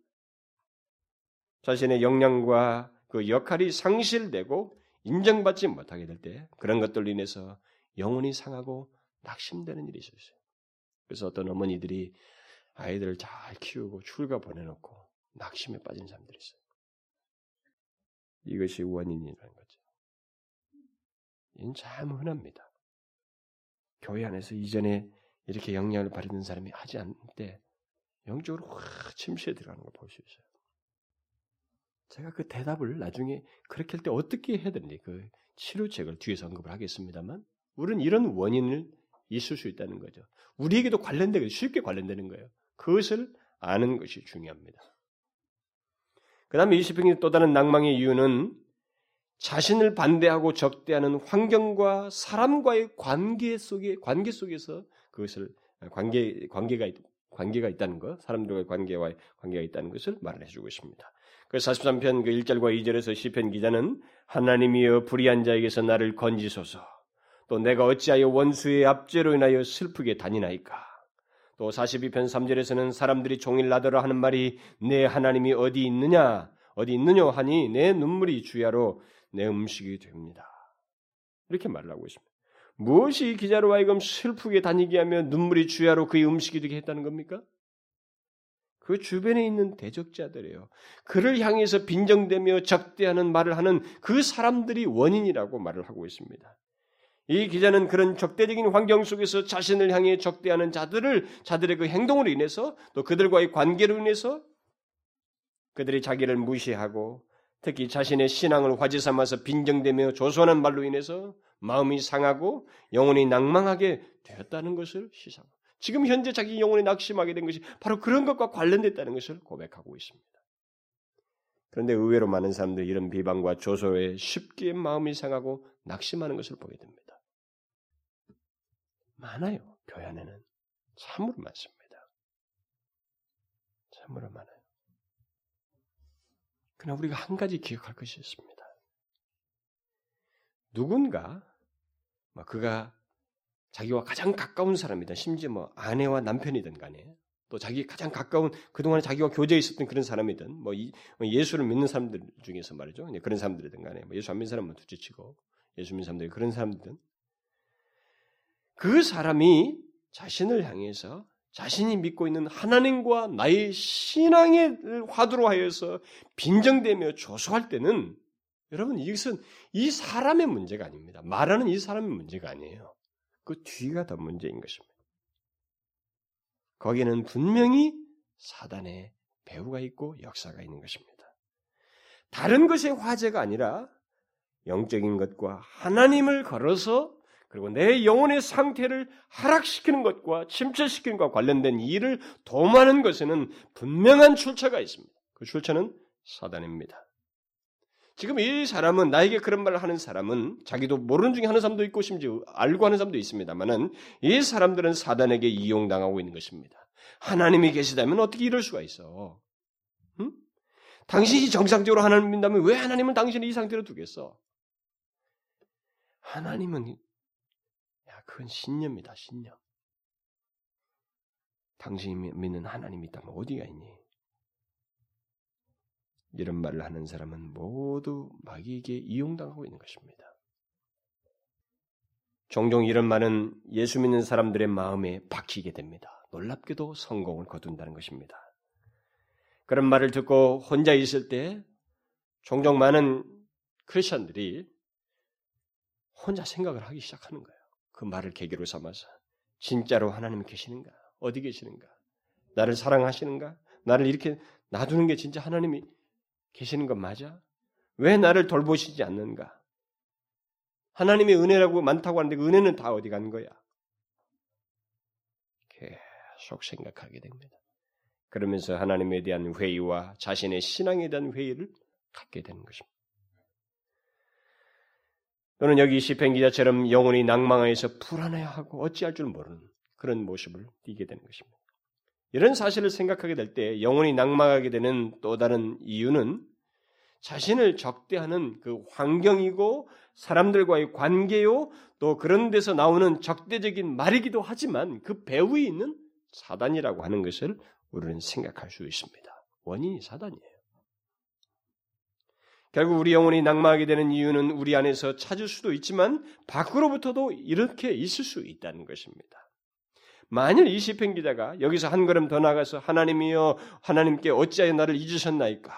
자신의 역량과 그 역할이 상실되고 인정받지 못하게 될 때 그런 것들로 인해서 영혼이 상하고 낙심되는 일이 있어요. 그래서 어떤 어머니들이 아이들을 잘 키우고 출가 보내놓고 낙심에 빠진 사람들이 있어요. 이것이 원인이라는 거죠. 참 흔합니다. 교회 안에서 이전에 이렇게 영향을 받는 사람이 하지 않을 때 영적으로 확 침시에 들어가는 걸 볼 수 있어요. 제가 그 대답을 나중에 그렇게 할 때 어떻게 해야 되는지 그 치료책을 뒤에서 언급을 하겠습니다만 우리는 이런 원인을 있을 수 있다는 거죠. 우리에게도 관련되고 쉽게 관련되는 거예요. 그것을 아는 것이 중요합니다. 그 다음에 20평의 또 다른 낭망의 이유는 자신을 반대하고 적대하는 환경과 사람과의 관계 속에 관계 속에서 그것을 관계 관계가 관계가 있다는 것, 사람들과의 관계와 관계가 있다는 것을 말을 해주고 있습니다. 그 43편 그 1절과 2절에서 시편 기자는 하나님이여 불의한 자에게서 나를 건지소서. 또 내가 어찌하여 원수의 압제로 인하여 슬프게 다니나이까. 또 42편 3절에서는 사람들이 종일 나더러 하는 말이 내 하나님이 어디 있느냐 어디 있느냐 하니 내 눈물이 주야로 내 음식이 됩니다. 이렇게 말을 하고 있습니다. 무엇이 기자로 하여금 슬프게 다니게 하며 눈물이 주야로 그의 음식이 되게 했다는 겁니까? 그 주변에 있는 대적자들이에요. 그를 향해서 빈정대며 적대하는 말을 하는 그 사람들이 원인이라고 말을 하고 있습니다. 이 기자는 그런 적대적인 환경 속에서 자신을 향해 적대하는 자들을 자들의 그 행동으로 인해서 또 그들과의 관계로 인해서 그들이 자기를 무시하고 특히 자신의 신앙을 화제 삼아서 빈정대며 조소하는 말로 인해서 마음이 상하고 영혼이 낭망하게 되었다는 것을 시사하고 지금 현재 자기 영혼이 낙심하게 된 것이 바로 그런 것과 관련됐다는 것을 고백하고 있습니다. 그런데 의외로 많은 사람들이 이런 비방과 조소에 쉽게 마음이 상하고 낙심하는 것을 보게 됩니다. 많아요. 교회 안에는 참으로 많습니다. 참으로 많아요. 그러나 우리가 한 가지 기억할 것이 있습니다. 누군가 뭐 그가 자기와 가장 가까운 사람이든 심지어 뭐 아내와 남편이든 간에 또 자기 가장 가까운 그동안에 자기와 교제에 있었던 그런 사람이든 뭐, 뭐 예수를 믿는 사람들 중에서 말이죠. 그런 사람들이든 간에 뭐 예수 안 믿는 사람은 둘째치고 예수 믿는 사람들이 그런 사람들은 그 사람이 자신을 향해서 자신이 믿고 있는 하나님과 나의 신앙의 화두로 하여서 빈정되며 조소할 때는 여러분 이것은 이 사람의 문제가 아닙니다. 말하는 이 사람의 문제가 아니에요. 그 뒤가 더 문제인 것입니다. 거기는 분명히 사단의 배후가 있고 역사가 있는 것입니다. 다른 것의 화제가 아니라 영적인 것과 하나님을 걸어서 그리고 내 영혼의 상태를 하락시키는 것과 침체시키는 것과 관련된 일을 도모하는 것에는 분명한 출처가 있습니다. 그 출처는 사단입니다. 지금 이 사람은 나에게 그런 말을 하는 사람은 자기도 모르는 중에 하는 사람도 있고 심지어 알고 하는 사람도 있습니다만은 이 사람들은 사단에게 이용당하고 있는 것입니다. 하나님이 계시다면 어떻게 이럴 수가 있어? 응? 당신이 정상적으로 하나님 믿다면 왜 하나님은 당신을 이 상태로 두겠어? 하나님은 야 그건 신념이다 신념. 당신이 믿는 하나님이 있다면 어디가 있니? 이런 말을 하는 사람은 모두 마귀에게 이용당하고 있는 것입니다. 종종 이런 말은 예수 믿는 사람들의 마음에 박히게 됩니다. 놀랍게도 성공을 거둔다는 것입니다. 그런 말을 듣고 혼자 있을 때 종종 많은 크리스천들이 혼자 생각을 하기 시작하는 거예요. 그 말을 계기로 삼아서 진짜로 하나님이 계시는가? 어디 계시는가? 나를 사랑하시는가? 나를 이렇게 놔두는 게 진짜 하나님이 계시는 것 맞아? 왜 나를 돌보시지 않는가? 하나님의 은혜라고 많다고 하는데 그 은혜는 다 어디 간 거야? 계속 생각하게 됩니다. 그러면서 하나님에 대한 회의와 자신의 신앙에 대한 회의를 갖게 되는 것입니다. 또는 여기 시편 기자처럼 영혼이 낭망하여서 불안해하고 어찌할 줄 모르는 그런 모습을 띠게 되는 것입니다. 이런 사실을 생각하게 될 때 영혼이 낭망하게 되는 또 다른 이유는 자신을 적대하는 그 환경이고 사람들과의 관계요 또 그런 데서 나오는 적대적인 말이기도 하지만 그 배후에 있는 사단이라고 하는 것을 우리는 생각할 수 있습니다. 원인이 사단이에요. 결국 우리 영혼이 낭망하게 되는 이유는 우리 안에서 찾을 수도 있지만 밖으로부터도 이렇게 있을 수 있다는 것입니다. 만일 이 시편 기자가 여기서 한 걸음 더 나가서 하나님이여 하나님께 어찌하여 나를 잊으셨나이까?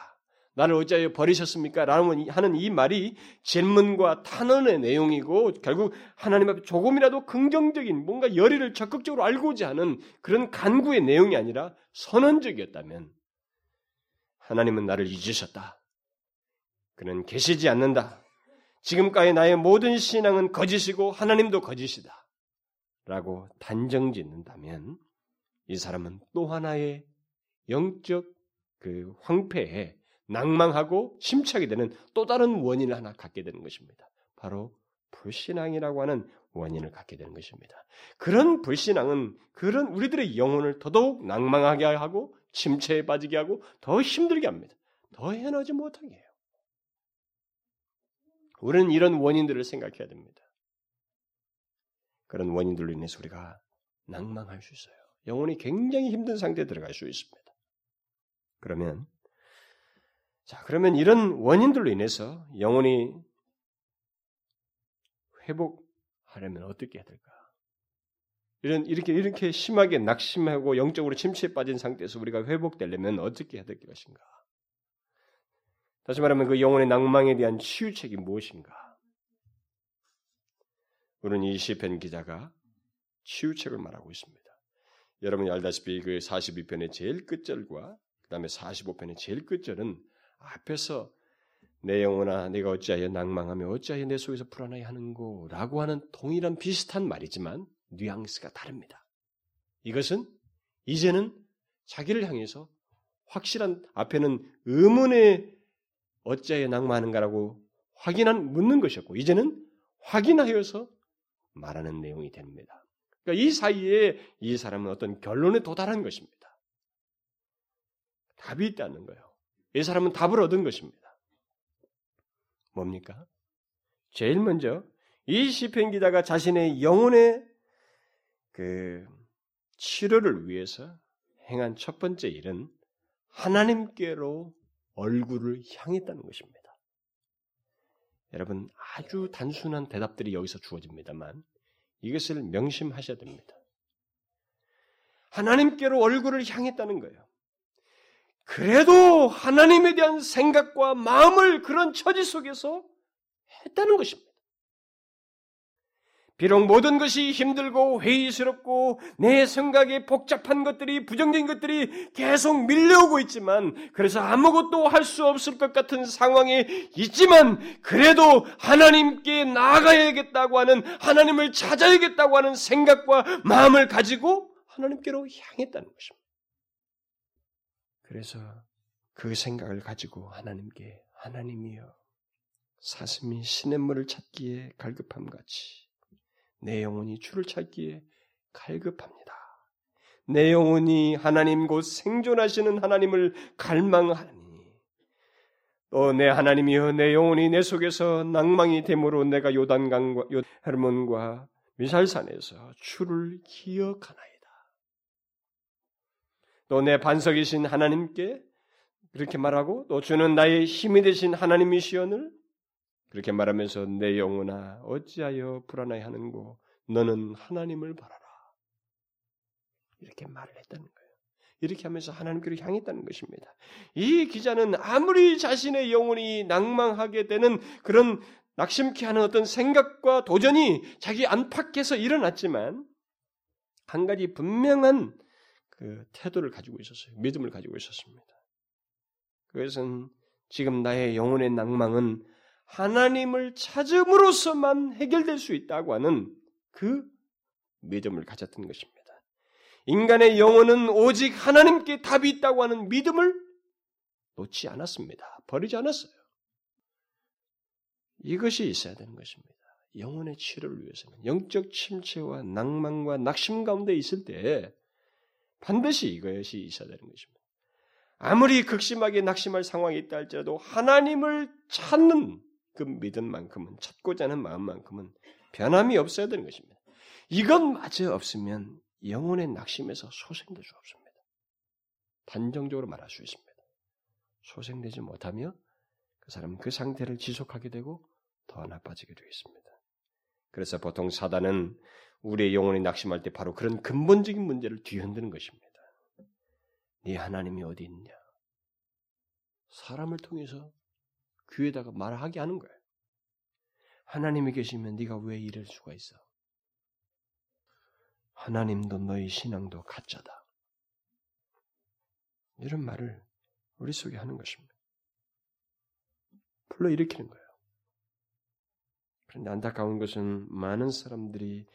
나를 어찌하여 버리셨습니까? 라는 하는 이 말이 질문과 탄원의 내용이고 결국 하나님 앞에 조금이라도 긍정적인 뭔가 열의를 적극적으로 알고자 하는 그런 간구의 내용이 아니라 선언적이었다면 하나님은 나를 잊으셨다. 그는 계시지 않는다. 지금까지 나의 모든 신앙은 거짓이고 하나님도 거짓이다. 라고 단정 짓는다면 이 사람은 또 하나의 영적 그 황폐에 낭망하고 심취하게 되는 또 다른 원인을 하나 갖게 되는 것입니다. 바로 불신앙이라고 하는 원인을 갖게 되는 것입니다. 그런 불신앙은 그런 우리들의 영혼을 더더욱 낭망하게 하고 침체에 빠지게 하고 더 힘들게 합니다. 더 해나지 못하게 해요. 우리는 이런 원인들을 생각해야 됩니다. 그런 원인들로 인해서 우리가 낭망할 수 있어요. 영혼이 굉장히 힘든 상태에 들어갈 수 있습니다. 그러면 자, 그러면 이런 원인들로 인해서 영혼이 회복하려면 어떻게 해야 될까? 이런 이렇게 이렇게 심하게 낙심하고 영적으로 침체에 빠진 상태에서 우리가 회복되려면 어떻게 해야 될 것인가? 다시 말하면 그 영혼의 낭망에 대한 치유책이 무엇인가? 우리는 이 시편 기자가 치유책을 말하고 있습니다. 여러분이 알다시피 그 42편의 제일 끝절과 그 다음에 45편의 제일 끝절은 앞에서 내 영혼아 내가 어찌하여 낭망하며 어찌하여 내 속에서 불안하게 하는고 라고 하는 동일한 비슷한 말이지만 뉘앙스가 다릅니다. 이것은 이제는 자기를 향해서 확실한 앞에는 의문에 어찌하여 낭만하는가라고 확인한 묻는 것이었고 이제는 확인하여서 말하는 내용이 됩니다. 그러니까 이 사이에 이 사람은 어떤 결론에 도달한 것입니다. 답이 있다는 거예요. 이 사람은 답을 얻은 것입니다. 뭡니까? 제일 먼저 이 시편 기자가 자신의 영혼의 그 치료를 위해서 행한 첫 번째 일은 하나님께로 얼굴을 향했다는 것입니다. 여러분 아주 단순한 대답들이 여기서 주어집니다만 이것을 명심하셔야 됩니다. 하나님께로 얼굴을 향했다는 거예요. 그래도 하나님에 대한 생각과 마음을 그런 처지 속에서 했다는 것입니다. 비록 모든 것이 힘들고 회의스럽고 내 생각에 복잡한 것들이 부정적인 것들이 계속 밀려오고 있지만 그래서 아무것도 할 수 없을 것 같은 상황에 있지만 그래도 하나님께 나아가야겠다고 하는 하나님을 찾아야겠다고 하는 생각과 마음을 가지고 하나님께로 향했다는 것입니다. 그래서 그 생각을 가지고 하나님께 하나님이여 사슴이 시냇물을 찾기에 갈급함 같이 내 영혼이 주를 찾기에 갈급합니다. 내 영혼이 하나님 곧 생존하시는 하나님을 갈망하니 또 내 하나님이여 내 영혼이 내 속에서 낭망이 되므로 내가 요단강과 헤르몬과 미살산에서 주를 기억하나이다. 또 내 반석이신 하나님께 그렇게 말하고 또 주는 나의 힘이 되신 하나님이시여늘 그렇게 말하면서 내 영혼아 어찌하여 불안해 하는고 너는 하나님을 바라라. 이렇게 말을 했다는 거예요. 이렇게 하면서 하나님께로 향했다는 것입니다. 이 기자는 아무리 자신의 영혼이 낭망하게 되는 그런 낙심케 하는 어떤 생각과 도전이 자기 안팎에서 일어났지만 한 가지 분명한 그 태도를 가지고 있었어요. 믿음을 가지고 있었습니다. 그것은 지금 나의 영혼의 낭망은 하나님을 찾음으로써만 해결될 수 있다고 하는 그 믿음을 가졌던 것입니다. 인간의 영혼은 오직 하나님께 답이 있다고 하는 믿음을 놓지 않았습니다. 버리지 않았어요. 이것이 있어야 되는 것입니다. 영혼의 치료를 위해서는 영적 침체와 낭만과 낙심 가운데 있을 때 반드시 이것이 있어야 되는 것입니다. 아무리 극심하게 낙심할 상황이 있다 할지라도 하나님을 찾는 그 믿음만큼은 찾고자 하는 마음만큼은 변함이 없어야 되는 것입니다. 이것마저 없으면 영혼의 낙심에서 소생될 수 없습니다. 단정적으로 말할 수 있습니다. 소생되지 못하며 그 사람은 그 상태를 지속하게 되고 더 나빠지게 되겠습니다. 그래서 보통 사단은 우리의 영혼이 낙심할 때 바로 그런 근본적인 문제를 뒤흔드는 것입니다. 네 하나님이 어디 있냐? 사람을 통해서 귀에다가 말하게 하는 거예요. 하나님이 계시면 네가 왜 이럴 수가 있어? 하나님도 너희 신앙도 가짜다. 이런 말을 우리 속에 하는 것입니다. 불러일으키는 거예요. 그런데 안타까운 것은 많은 사람들이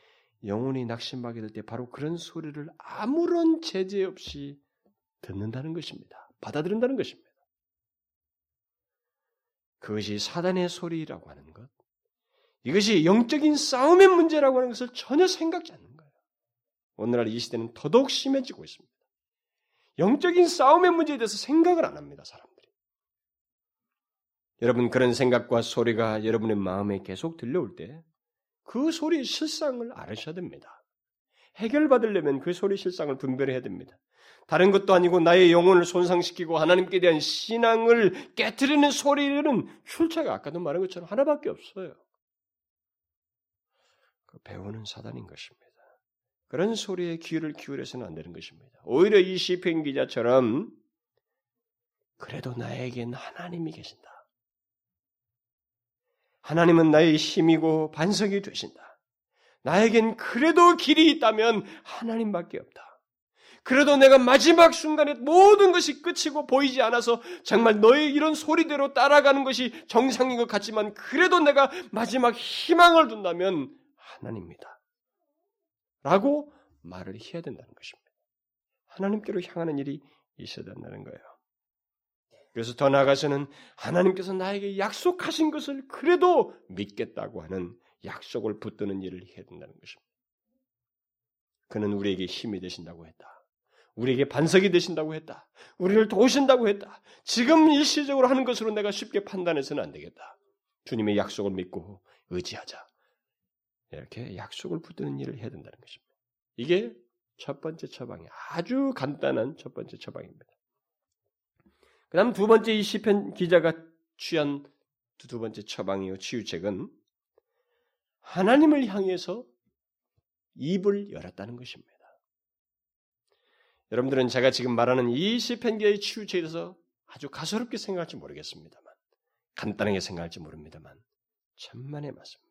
영혼이 낙심하게 될 때 바로 그런 소리를 아무런 제재 없이 듣는다는 것입니다. 받아들인다는 것입니다. 그것이 사단의 소리라고 하는 것, 이것이 영적인 싸움의 문제라고 하는 것을 전혀 생각지 않는 거예요. 오늘날 이 시대는 더더욱 심해지고 있습니다. 영적인 싸움의 문제에 대해서 생각을 안 합니다, 사람들이. 여러분, 그런 생각과 소리가 여러분의 마음에 계속 들려올 때, 그 소리의 실상을 알으셔야 됩니다. 해결받으려면 그 소리 실상을 분별해야 됩니다. 다른 것도 아니고 나의 영혼을 손상시키고 하나님께 대한 신앙을 깨뜨리는 소리는 출처가 아까도 말한 것처럼 하나밖에 없어요. 그 배우는 사단인 것입니다. 그런 소리에 귀를 기울여서는 안 되는 것입니다. 오히려 이 시편 기자처럼 그래도 나에겐 하나님이 계신다. 하나님은 나의 힘이고 반석이 되신다. 나에겐 그래도 길이 있다면 하나님밖에 없다. 그래도 내가 마지막 순간에 모든 것이 끝이고 보이지 않아서 정말 너의 이런 소리대로 따라가는 것이 정상인 것 같지만 그래도 내가 마지막 희망을 둔다면 하나님입니다. 라고 말을 해야 된다는 것입니다. 하나님께로 향하는 일이 있어야 된다는 거예요. 그래서 더 나아가서는 하나님께서 나에게 약속하신 것을 그래도 믿겠다고 하는 약속을 붙드는 일을 해야 된다는 것입니다. 그는 우리에게 힘이 되신다고 했다. 우리에게 반석이 되신다고 했다. 우리를 도우신다고 했다. 지금 일시적으로 하는 것으로 내가 쉽게 판단해서는 안 되겠다. 주님의 약속을 믿고 의지하자. 이렇게 약속을 붙드는 일을 해야 된다는 것입니다. 이게 첫 번째 처방이 아주 간단한 첫 번째 처방입니다. 그다음 두 번째 이 시편 기자가 취한 두 번째 처방이요 치유책은 하나님을 향해서 입을 열었다는 것입니다. 여러분들은 제가 지금 말하는 이 시편기의 치유책에 대해서 아주 가소롭게 생각할지 모르겠습니다만, 간단하게 생각할지 모릅니다만, 천만에 맞습니다.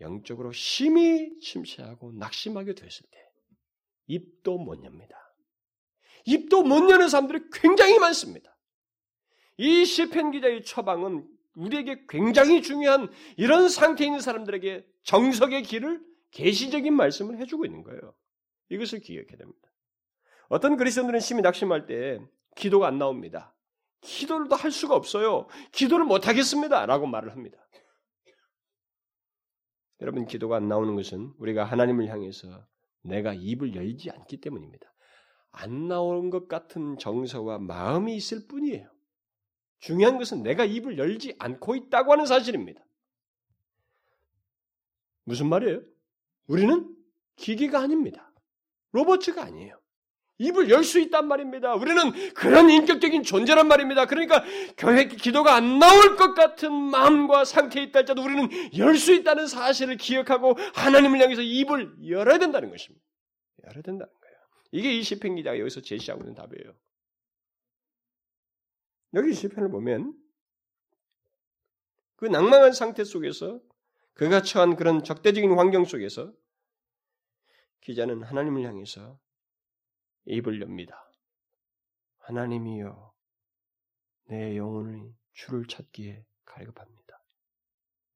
영적으로 심히 침체하고 낙심하게 됐을 때, 입도 못 엽니다. 입도 못 여는 사람들이 굉장히 많습니다. 이 시편 기자의 처방은 우리에게 굉장히 중요한 이런 상태에 있는 사람들에게 정석의 길을 계시적인 말씀을 해주고 있는 거예요. 이것을 기억해야 됩니다. 어떤 그리스도인들은 심히 낙심할 때 기도가 안 나옵니다. 기도를 할 수가 없어요. 기도를 못 하겠습니다. 라고 말을 합니다. 여러분, 기도가 안 나오는 것은 우리가 하나님을 향해서 내가 입을 열지 않기 때문입니다. 안 나오는 것 같은 정서와 마음이 있을 뿐이에요. 중요한 것은 내가 입을 열지 않고 있다고 하는 사실입니다. 무슨 말이에요? 우리는 기계가 아닙니다. 로봇가 아니에요. 입을 열 수 있단 말입니다. 우리는 그런 인격적인 존재란 말입니다. 그러니까 교회 기도가 안 나올 것 같은 마음과 상태에 있다 할지라도 우리는 열 수 있다는 사실을 기억하고 하나님을 향해서 입을 열어야 된다는 것입니다. 열어야 된다는 거예요. 이게 이 시편 기자가 여기서 제시하고 있는 답이에요. 여기 시편을 보면 그 낭망한 상태 속에서 그가 처한 그런 적대적인 환경 속에서 기자는 하나님을 향해서 입을 엽니다. 하나님이여, 내 영혼이 주를 찾기에 갈급합니다.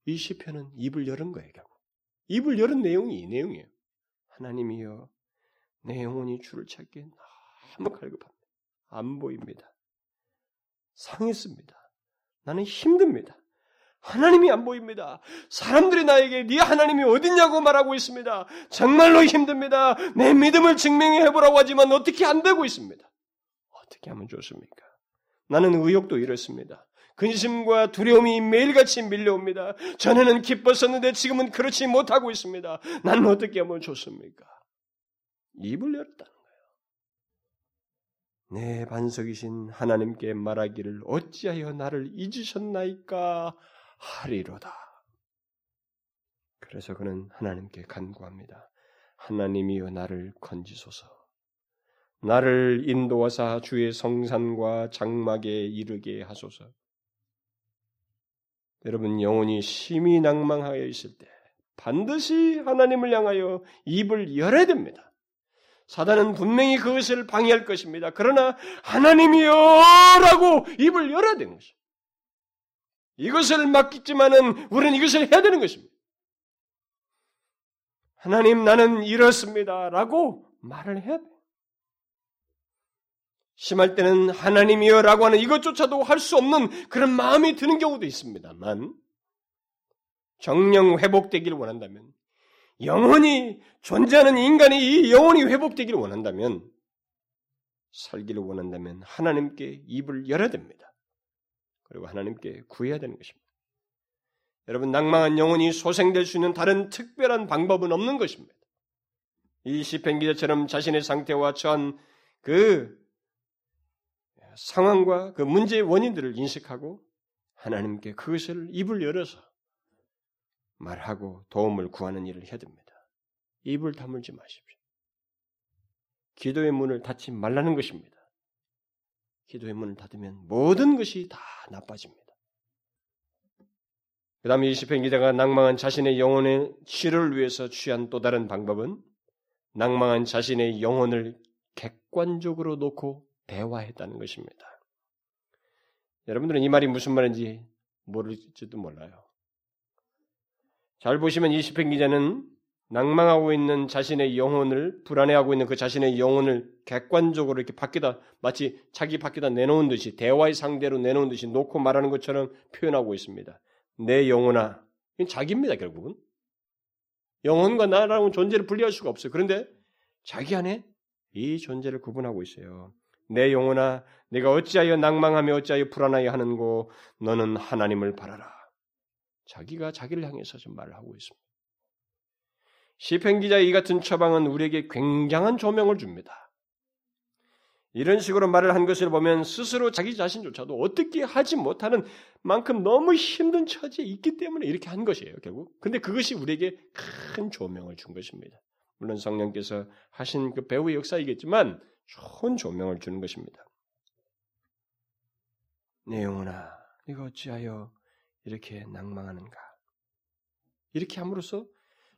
이 시편은 입을 열은 거예요, 결국. 입을 열은 내용이 이 내용이에요. 하나님이여, 내 영혼이 주를 찾기에 너무 갈급합니다. 안 보입니다. 상했습니다. 나는 힘듭니다. 하나님이 안 보입니다. 사람들이 나에게 네 하나님이 어딨냐고 말하고 있습니다. 정말로 힘듭니다. 내 믿음을 증명해 보라고 하지만 어떻게 안 되고 있습니다. 어떻게 하면 좋습니까? 나는 의욕도 이렇습니다. 근심과 두려움이 매일같이 밀려옵니다. 전에는 기뻤었는데 지금은 그렇지 못하고 있습니다. 나는 어떻게 하면 좋습니까? 입을 열었다는 거예요. 내 반석이신 하나님께 말하기를 어찌하여 나를 잊으셨나이까 하리로다. 그래서 그는 하나님께 간구합니다. 하나님이여 나를 건지소서. 나를 인도하사 주의 성산과 장막에 이르게 하소서. 여러분 영혼이 심히 낭망하여 있을 때 반드시 하나님을 향하여 입을 열어야 됩니다. 사단은 분명히 그것을 방해할 것입니다. 그러나 하나님이여라고 입을 열어야 되는 것입니다. 이것을 맡기지만은 우리는 이것을 해야 되는 것입니다. 하나님 나는 이렇습니다. 라고 말을 해야 돼. 심할 때는 하나님이여 라고 하는 이것조차도 할 수 없는 그런 마음이 드는 경우도 있습니다만 정령 회복되기를 원한다면 영원히 존재하는 인간이 이 영혼이 회복되기를 원한다면 살기를 원한다면 하나님께 입을 열어야 됩니다. 그리고 하나님께 구해야 되는 것입니다. 여러분 낭망한 영혼이 소생될 수 있는 다른 특별한 방법은 없는 것입니다. 이 시편 기자처럼 자신의 상태와 처한 그 상황과 그 문제의 원인들을 인식하고 하나님께 그것을 입을 열어서 말하고 도움을 구하는 일을 해야 됩니다. 입을 다물지 마십시오. 기도의 문을 닫지 말라는 것입니다. 기도의 문을 닫으면 모든 것이 다 나빠집니다. 그 다음에 이 시편 기자가 낭망한 자신의 영혼의 치료를 위해서 취한 또 다른 방법은 낭망한 자신의 영혼을 객관적으로 놓고 대화했다는 것입니다. 여러분들은 이 말이 무슨 말인지 모를지도 몰라요. 잘 보시면 이 시편 기자는 낭망하고 있는 자신의 영혼을 불안해하고 있는 그 자신의 영혼을 객관적으로 이렇게 밖에다 마치 자기 밖에다 내놓은 듯이 대화의 상대로 내놓은 듯이 놓고 말하는 것처럼 표현하고 있습니다. 내 영혼아, 이건 자기입니다 결국은 영혼과 나라는 존재를 분리할 수가 없어요. 그런데 자기 안에 이 존재를 구분하고 있어요. 내 영혼아, 내가 어찌하여 낭망하며 어찌하여 불안하여 하는고 너는 하나님을 바라라. 자기가 자기를 향해서 좀 말을 하고 있습니다. 시편 기자의 이 같은 처방은 우리에게 굉장한 조명을 줍니다. 이런 식으로 말을 한 것을 보면 스스로 자기 자신조차도 어떻게 하지 못하는 만큼 너무 힘든 처지에 있기 때문에 이렇게 한 것이에요, 결국. 근데 그것이 우리에게 큰 조명을 준 것입니다. 물론 성령께서 하신 그 배우의 역사이겠지만 좋은 조명을 주는 것입니다. 내 영혼아, 네가 어찌하여 이렇게 낭망하는가? 이렇게 함으로써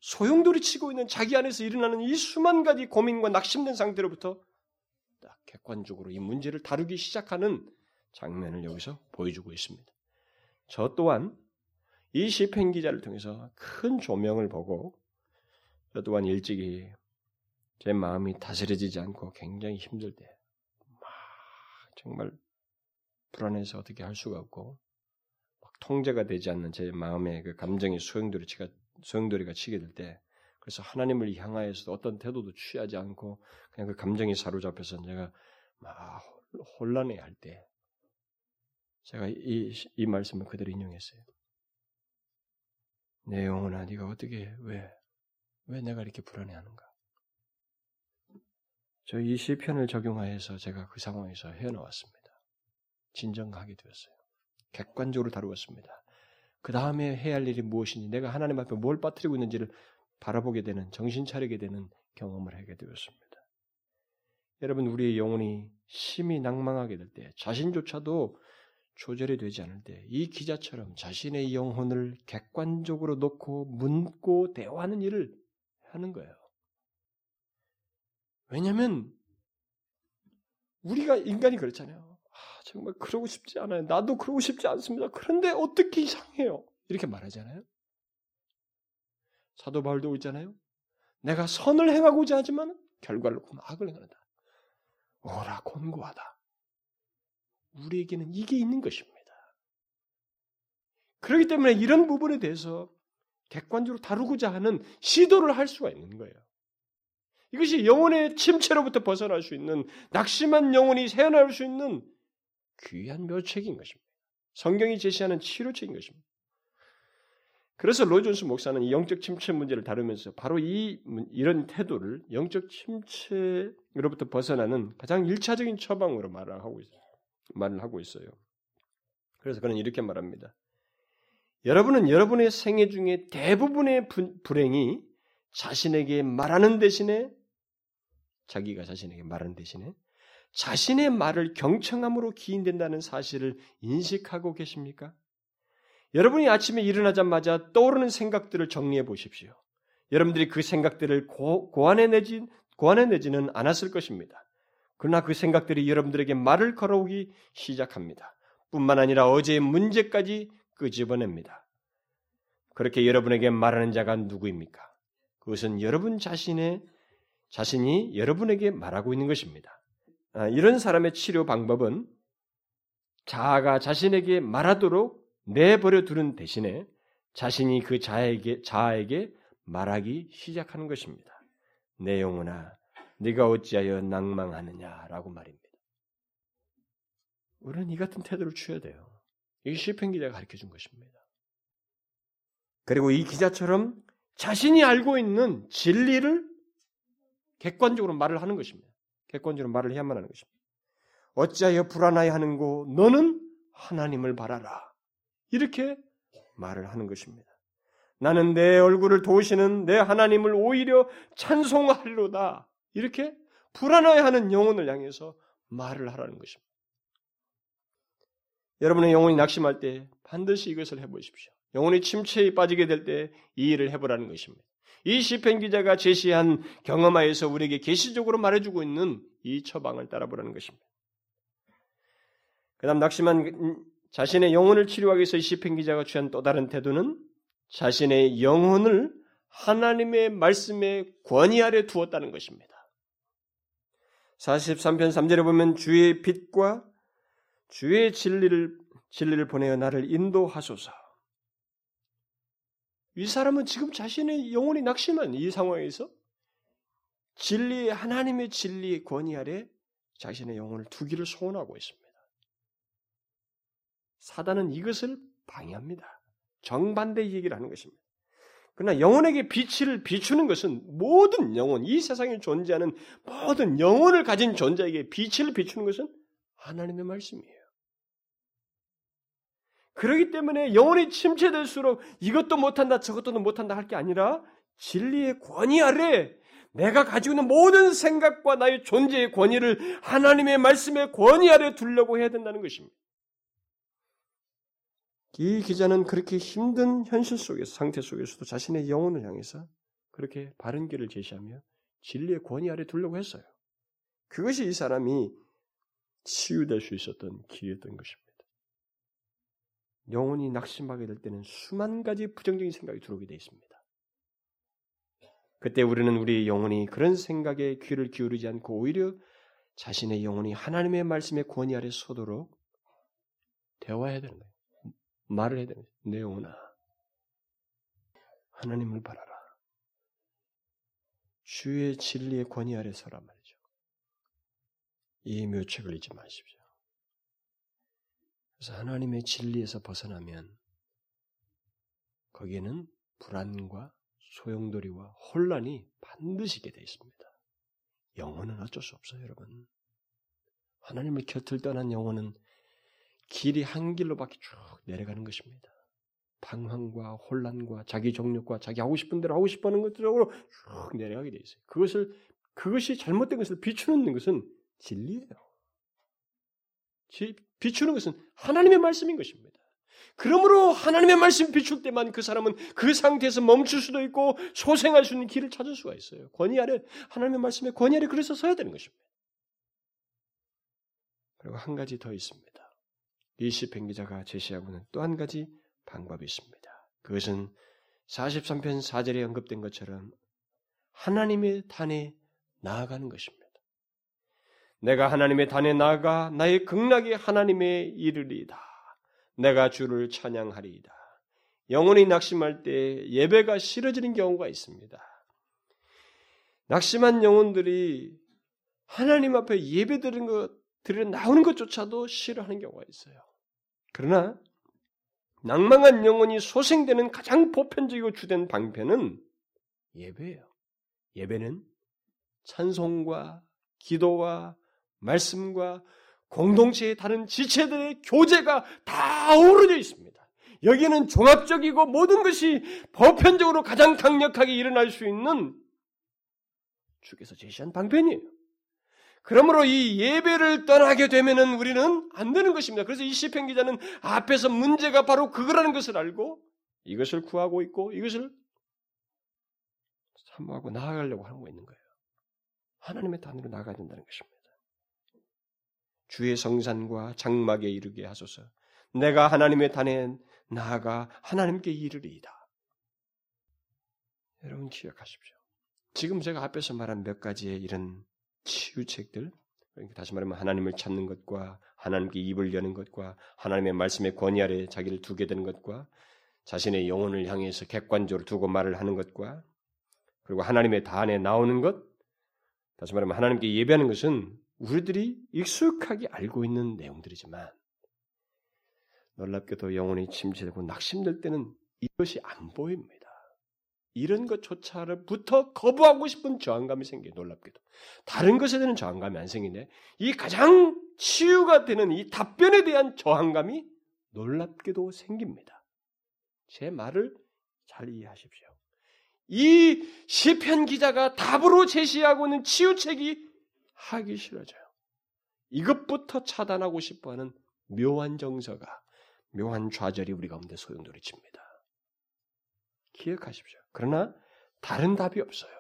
소용돌이 치고 있는 자기 안에서 일어나는 이 수만 가지 고민과 낙심된 상태로부터 딱 객관적으로 이 문제를 다루기 시작하는 장면을 여기서 보여주고 있습니다. 저 또한 이 시편 기자를 통해서 큰 조명을 보고 저 또한 일찍이 제 마음이 다스려지지 않고 굉장히 힘들 때, 막 정말 불안해서 어떻게 할 수가 없고 막 통제가 되지 않는 제 마음의 그 감정이 소용돌이치가 소용돌이가 치게 될 때 그래서 하나님을 향하여서 어떤 태도도 취하지 않고 그냥 그 감정이 사로잡혀서 제가 막 혼란해 할 때 제가 이, 이 말씀을 그대로 인용했어요. 내 영혼아, 네가 어떻게 왜, 왜 내가 이렇게 불안해하는가? 저 이 시편을 적용하여서 제가 그 상황에서 헤어나왔습니다. 진정하게 되었어요. 객관적으로 다루었습니다. 그 다음에 해야 할 일이 무엇인지, 내가 하나님 앞에 뭘 빠뜨리고 있는지를 바라보게 되는, 정신 차리게 되는 경험을 하게 되었습니다. 여러분, 우리의 영혼이 심히 낭망하게 될 때, 자신조차도 조절이 되지 않을 때, 이 기자처럼 자신의 영혼을 객관적으로 놓고 묻고 대화하는 일을 하는 거예요. 왜냐하면 우리가 인간이 그렇잖아요. 아, 정말 그러고 싶지 않아요. 나도 그러고 싶지 않습니다. 그런데 어떻게 이상해요? 이렇게 말하잖아요. 사도 바울도 있잖아요. 내가 선을 행하고자 하지만 결과를 악을 행한다. 오라 곤고하다. 우리에게는 이게 있는 것입니다. 그렇기 때문에 이런 부분에 대해서 객관적으로 다루고자 하는 시도를 할 수가 있는 거예요. 이것이 영혼의 침체로부터 벗어날 수 있는 낙심한 영혼이 새어날 수 있는 귀한 묘책인 것입니다. 성경이 제시하는 치료책인 것입니다. 그래서 로존스 목사는 이 영적 침체 문제를 다루면서 바로 이 이런 태도를 영적 침체로부터 벗어나는 가장 일차적인 처방으로 말을 하고 있어요. 말을 하고 있어요. 그래서 그는 이렇게 말합니다. 여러분은 여러분의 생애 중에 대부분의 불행이 자신에게 말하는 대신에 자기가 자신에게 말하는 대신에 자신의 말을 경청함으로 기인된다는 사실을 인식하고 계십니까? 여러분이 아침에 일어나자마자 떠오르는 생각들을 정리해 보십시오. 여러분들이 그 생각들을 고, 고안해내지, 고안해내지는 않았을 것입니다. 그러나 그 생각들이 여러분들에게 말을 걸어오기 시작합니다. 뿐만 아니라 어제의 문제까지 끄집어냅니다. 그렇게 여러분에게 말하는 자가 누구입니까? 그것은 여러분 자신의 자신이 여러분에게 말하고 있는 것입니다. 아, 이런 사람의 치료 방법은 자아가 자신에게 말하도록 내버려 두는 대신에 자신이 그 자에게 자아에게 말하기 시작하는 것입니다. 내 영혼아, 네가 어찌하여 낭망하느냐라고 말입니다. 우리는 이 같은 태도를 취해야 돼요. 이게 시편 기자가 가르쳐 준 것입니다. 그리고 이 기자처럼 자신이 알고 있는 진리를 객관적으로 말을 하는 것입니다. 객관적으로 말을 해야만 하는 것입니다. 어찌하여 불안하여 하는고 너는 하나님을 바라라. 이렇게 말을 하는 것입니다. 나는 내 얼굴을 도우시는 내 하나님을 오히려 찬송하리로다. 이렇게 불안해하는 영혼을 향해서 말을 하라는 것입니다. 여러분의 영혼이 낙심할 때 반드시 이것을 해보십시오. 영혼이 침체에 빠지게 될 때 이 일을 해보라는 것입니다. 이 시편 기자가 제시한 경험하에서 우리에게 계시적으로 말해주고 있는 이 처방을 따라보라는 것입니다. 그다음 낙심한 자신의 영혼을 치료하기 위해서 이 시편 기자가 취한 또 다른 태도는 자신의 영혼을 하나님의 말씀에 권위 아래 두었다는 것입니다. 43편 3절에 보면 주의 빛과 주의 진리를 진리를 보내어 나를 인도하소서. 이 사람은 지금 자신의 영혼이 낙심한 이 상황에서 진리 하나님의 진리의 권위 아래 자신의 영혼을 두기를 소원하고 있습니다. 사단은 이것을 방해합니다. 정반대 얘기를 하는 것입니다. 그러나 영혼에게 빛을 비추는 것은 모든 영혼, 이 세상에 존재하는 모든 영혼을 가진 존재에게 빛을 비추는 것은 하나님의 말씀이에요. 그러기 때문에 영혼이 침체될수록 이것도 못한다, 저것도 못한다 할 게 아니라 진리의 권위 아래 내가 가지고 있는 모든 생각과 나의 존재의 권위를 하나님의 말씀의 권위 아래 두려고 해야 된다는 것입니다. 이 기자는 그렇게 힘든 현실 속에서 상태 속에서도 자신의 영혼을 향해서 그렇게 바른 길을 제시하며 진리의 권위 아래 두려고 했어요. 그것이 이 사람이 치유될 수 있었던 기회였던 것입니다. 영혼이 낙심하게 될 때는 수만 가지 부정적인 생각이 들어오게 되어 있습니다. 그때 우리는 우리의 영혼이 그런 생각에 귀를 기울이지 않고 오히려 자신의 영혼이 하나님의 말씀의 권위 아래 서도록 대화해야 되는 거예요. 말을 해야 되는 거예요. 내 영혼아, 하나님을 바라라. 주의 진리의 권위 아래 서라 말이죠. 이 묘책을 잊지 마십시오. 그래서 하나님의 진리에서 벗어나면 거기에는 불안과 소용돌이와 혼란이 반드시 있게 되어 있습니다. 영혼은 어쩔 수 없어요, 여러분. 하나님을 곁을 떠난 영혼은 길이 한 길로밖에 쭉 내려가는 것입니다. 방황과 혼란과 자기 정욕과 자기 하고 싶은 대로 하고 싶어 하는 것들로 쭉 내려가게 돼 있어요. 그것을 그것이 잘못된 것을 비추는 것은 진리예요. 비추는 것은 하나님의 말씀인 것입니다. 그러므로 하나님의 말씀 비출 때만 그 사람은 그 상태에서 멈출 수도 있고 소생할 수 있는 길을 찾을 수가 있어요. 권위 아래 하나님의 말씀에 권위 아래 그래서 서야 되는 것입니다. 그리고 한 가지 더 있습니다. 이 시편 기자가 제시하고는 또 한 가지 방법이 있습니다. 그것은 43편 4절에 언급된 것처럼 하나님의 단에 나아가는 것입니다. 내가 하나님의 단에 나아가 나의 극락이 하나님의 이르리이다. 내가 주를 찬양하리이다. 영혼이 낙심할 때 예배가 싫어지는 경우가 있습니다. 낙심한 영혼들이 하나님 앞에 예배 드리는 것, 드리 나오는 것조차도 싫어하는 경우가 있어요. 그러나 낭망한 영혼이 소생되는 가장 보편적이고 주된 방편은 예배예요. 예배는 찬송과 기도와 말씀과 공동체의 다른 지체들의 교제가 다 어우러져 있습니다. 여기는 종합적이고 모든 것이 보편적으로 가장 강력하게 일어날 수 있는 주께서 제시한 방편이에요. 그러므로 이 예배를 떠나게 되면은 우리는 안 되는 것입니다. 그래서 이 시편 기자는 앞에서 문제가 바로 그거라는 것을 알고 이것을 구하고 있고 이것을 사모하고 나아가려고 하고 있는 거예요. 하나님의 단으로 나아가야 된다는 것입니다. 주의 성산과 장막에 이르게 하소서. 내가 하나님의 단에 나아가 하나님께 이르리이다. 여러분 기억하십시오. 지금 제가 앞에서 말한 몇 가지의 이런 치유책들, 그러니까 다시 말하면 하나님을 찾는 것과 하나님께 입을 여는 것과 하나님의 말씀의 권위 아래 자기를 두게 되는 것과 자신의 영혼을 향해서 객관적으로 두고 말을 하는 것과 그리고 하나님의 단에 나오는 것, 다시 말하면 하나님께 예배하는 것은 우리들이 익숙하게 알고 있는 내용들이지만 놀랍게도 영혼이 침체되고 낙심될 때는 이것이 안 보입니다. 이런 것조차부터 거부하고 싶은 저항감이 생겨요. 놀랍게도. 다른 것에 대한 저항감이 안 생기네. 이 가장 치유가 되는 이 답변에 대한 저항감이 놀랍게도 생깁니다. 제 말을 잘 이해하십시오. 이 시편 기자가 답으로 제시하고 있는 치유책이 하기 싫어져요. 이것부터 차단하고 싶어하는 묘한 정서가 묘한 좌절이 우리 가운데 소용돌이칩니다. 기억하십시오. 그러나 다른 답이 없어요.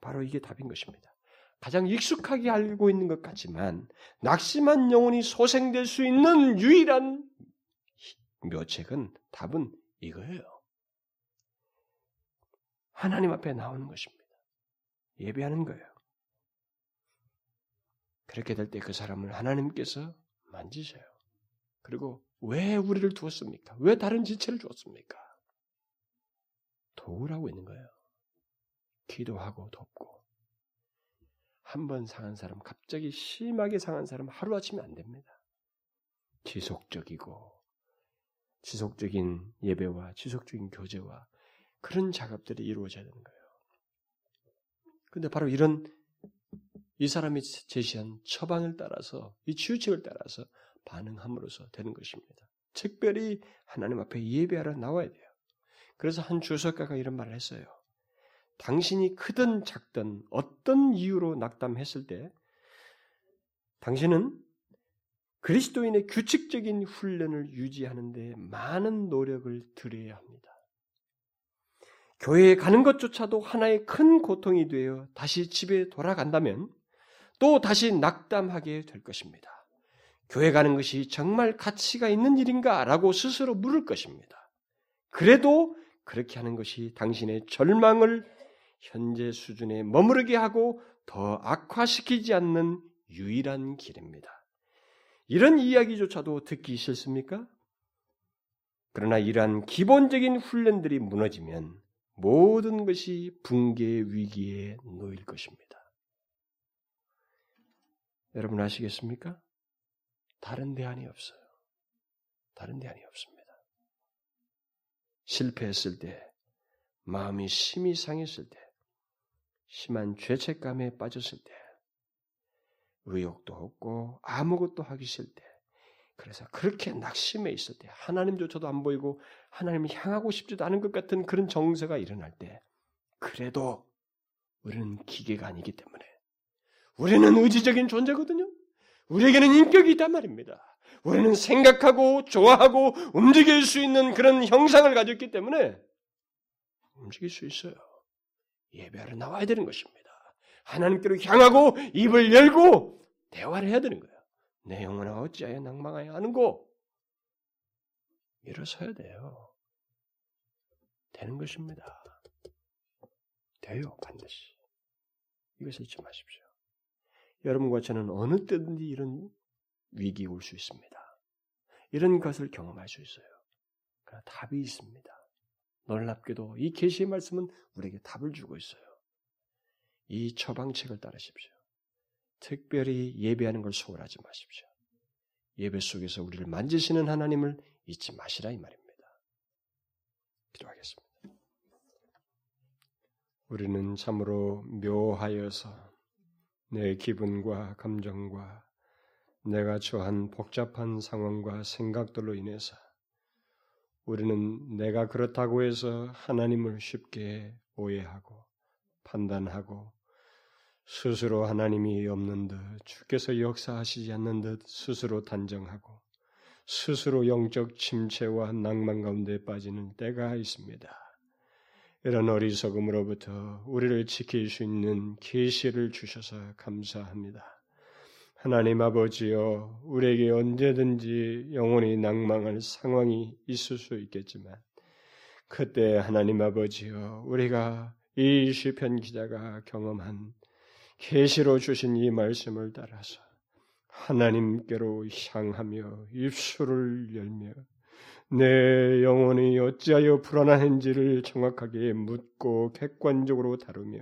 바로 이게 답인 것입니다. 가장 익숙하게 알고 있는 것 같지만 낙심한 영혼이 소생될 수 있는 유일한 묘책은 답은 이거예요. 하나님 앞에 나오는 것입니다. 예배하는 거예요. 그렇게 될 때 그 사람을 하나님께서 만지셔요. 그리고 왜 우리를 두었습니까? 왜 다른 지체를 주었습니까? 도우라고 있는 거예요. 기도하고 돕고. 한 번 상한 사람, 갑자기 심하게 상한 사람 하루아침에 안 됩니다. 지속적이고, 지속적인 예배와 지속적인 교제와 그런 작업들이 이루어져야 되는 거예요. 근데 바로 이런 이 사람이 제시한 처방을 따라서, 이 치유책을 따라서 반응함으로써 되는 것입니다. 특별히 하나님 앞에 예배하러 나와야 돼요. 그래서 한 주석가가 이런 말을 했어요. 당신이 크든 작든 어떤 이유로 낙담했을 때 당신은 그리스도인의 규칙적인 훈련을 유지하는 데 많은 노력을 들여야 합니다. 교회에 가는 것조차도 하나의 큰 고통이 되어 다시 집에 돌아간다면 또 다시 낙담하게 될 것입니다. 교회 가는 것이 정말 가치가 있는 일인가? 라고 스스로 물을 것입니다. 그래도 그렇게 하는 것이 당신의 절망을 현재 수준에 머무르게 하고 더 악화시키지 않는 유일한 길입니다. 이런 이야기조차도 듣기 싫습니까? 그러나 이러한 기본적인 훈련들이 무너지면 모든 것이 붕괴 위기에 놓일 것입니다. 여러분 아시겠습니까? 다른 대안이 없어요. 다른 대안이 없습니다. 실패했을 때, 마음이 심히 상했을 때, 심한 죄책감에 빠졌을 때, 의욕도 없고 아무것도 하기 싫을 때, 그래서 그렇게 낙심해 있을 때, 하나님조차도 안 보이고 하나님을 향하고 싶지도 않은 것 같은 그런 정세가 일어날 때, 그래도 우리는 기계가 아니기 때문에 우리는 의지적인 존재거든요. 우리에게는 인격이 있단 말입니다. 우리는 생각하고 좋아하고 움직일 수 있는 그런 형상을 가졌기 때문에 움직일 수 있어요. 예배하러 나와야 되는 것입니다. 하나님께로 향하고 입을 열고 대화를 해야 되는 거예요. 내 영혼아 어찌하여 낭망하여 하는고 일어서야 돼요. 되는 것입니다. 돼요 반드시. 이것을 잊지 마십시오. 여러분과 저는 어느 때든지 이런 위기 올 수 있습니다. 이런 것을 경험할 수 있어요. 그러나 답이 있습니다. 놀랍게도 이 계시의 말씀은 우리에게 답을 주고 있어요. 이 처방책을 따르십시오. 특별히 예배하는 걸 소홀하지 마십시오. 예배 속에서 우리를 만지시는 하나님을 잊지 마시라 이 말입니다. 기도하겠습니다. 우리는 참으로 묘하여서 내 기분과 감정과 내가 처한 복잡한 상황과 생각들로 인해서 우리는 내가 그렇다고 해서 하나님을 쉽게 오해하고 판단하고 스스로 하나님이 없는 듯 주께서 역사하시지 않는 듯 스스로 단정하고 스스로 영적 침체와 낭만 가운데 빠지는 때가 있습니다. 이런 어리석음으로부터 우리를 지킬 수 있는 계시를 주셔서 감사합니다. 하나님 아버지여, 우리에게 언제든지 영원히 낭망할 상황이 있을 수 있겠지만, 그때 하나님 아버지여, 우리가 이 시편 기자가 경험한 계시로 주신 이 말씀을 따라서 하나님께로 향하며 입술을 열며 내 영혼이 어찌하여 불안한지를 정확하게 묻고 객관적으로 다루며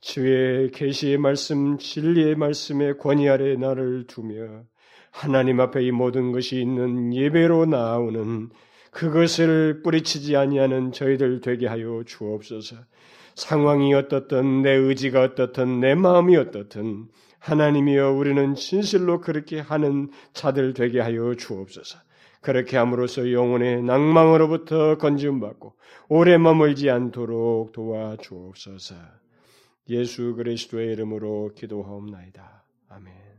주의 계시의 말씀, 진리의 말씀의 권위 아래 나를 두며 하나님 앞에 이 모든 것이 있는 예배로 나오는 그것을 뿌리치지 아니하는 저희들 되게 하여 주옵소서. 상황이 어떻든 내 의지가 어떻든 내 마음이 어떻든 하나님이여 우리는 진실로 그렇게 하는 자들 되게 하여 주옵소서. 그렇게 함으로써 영혼의 낭망으로부터 건지움받고 오래 머물지 않도록 도와주옵소서. 예수 그리스도의 이름으로 기도하옵나이다. 아멘.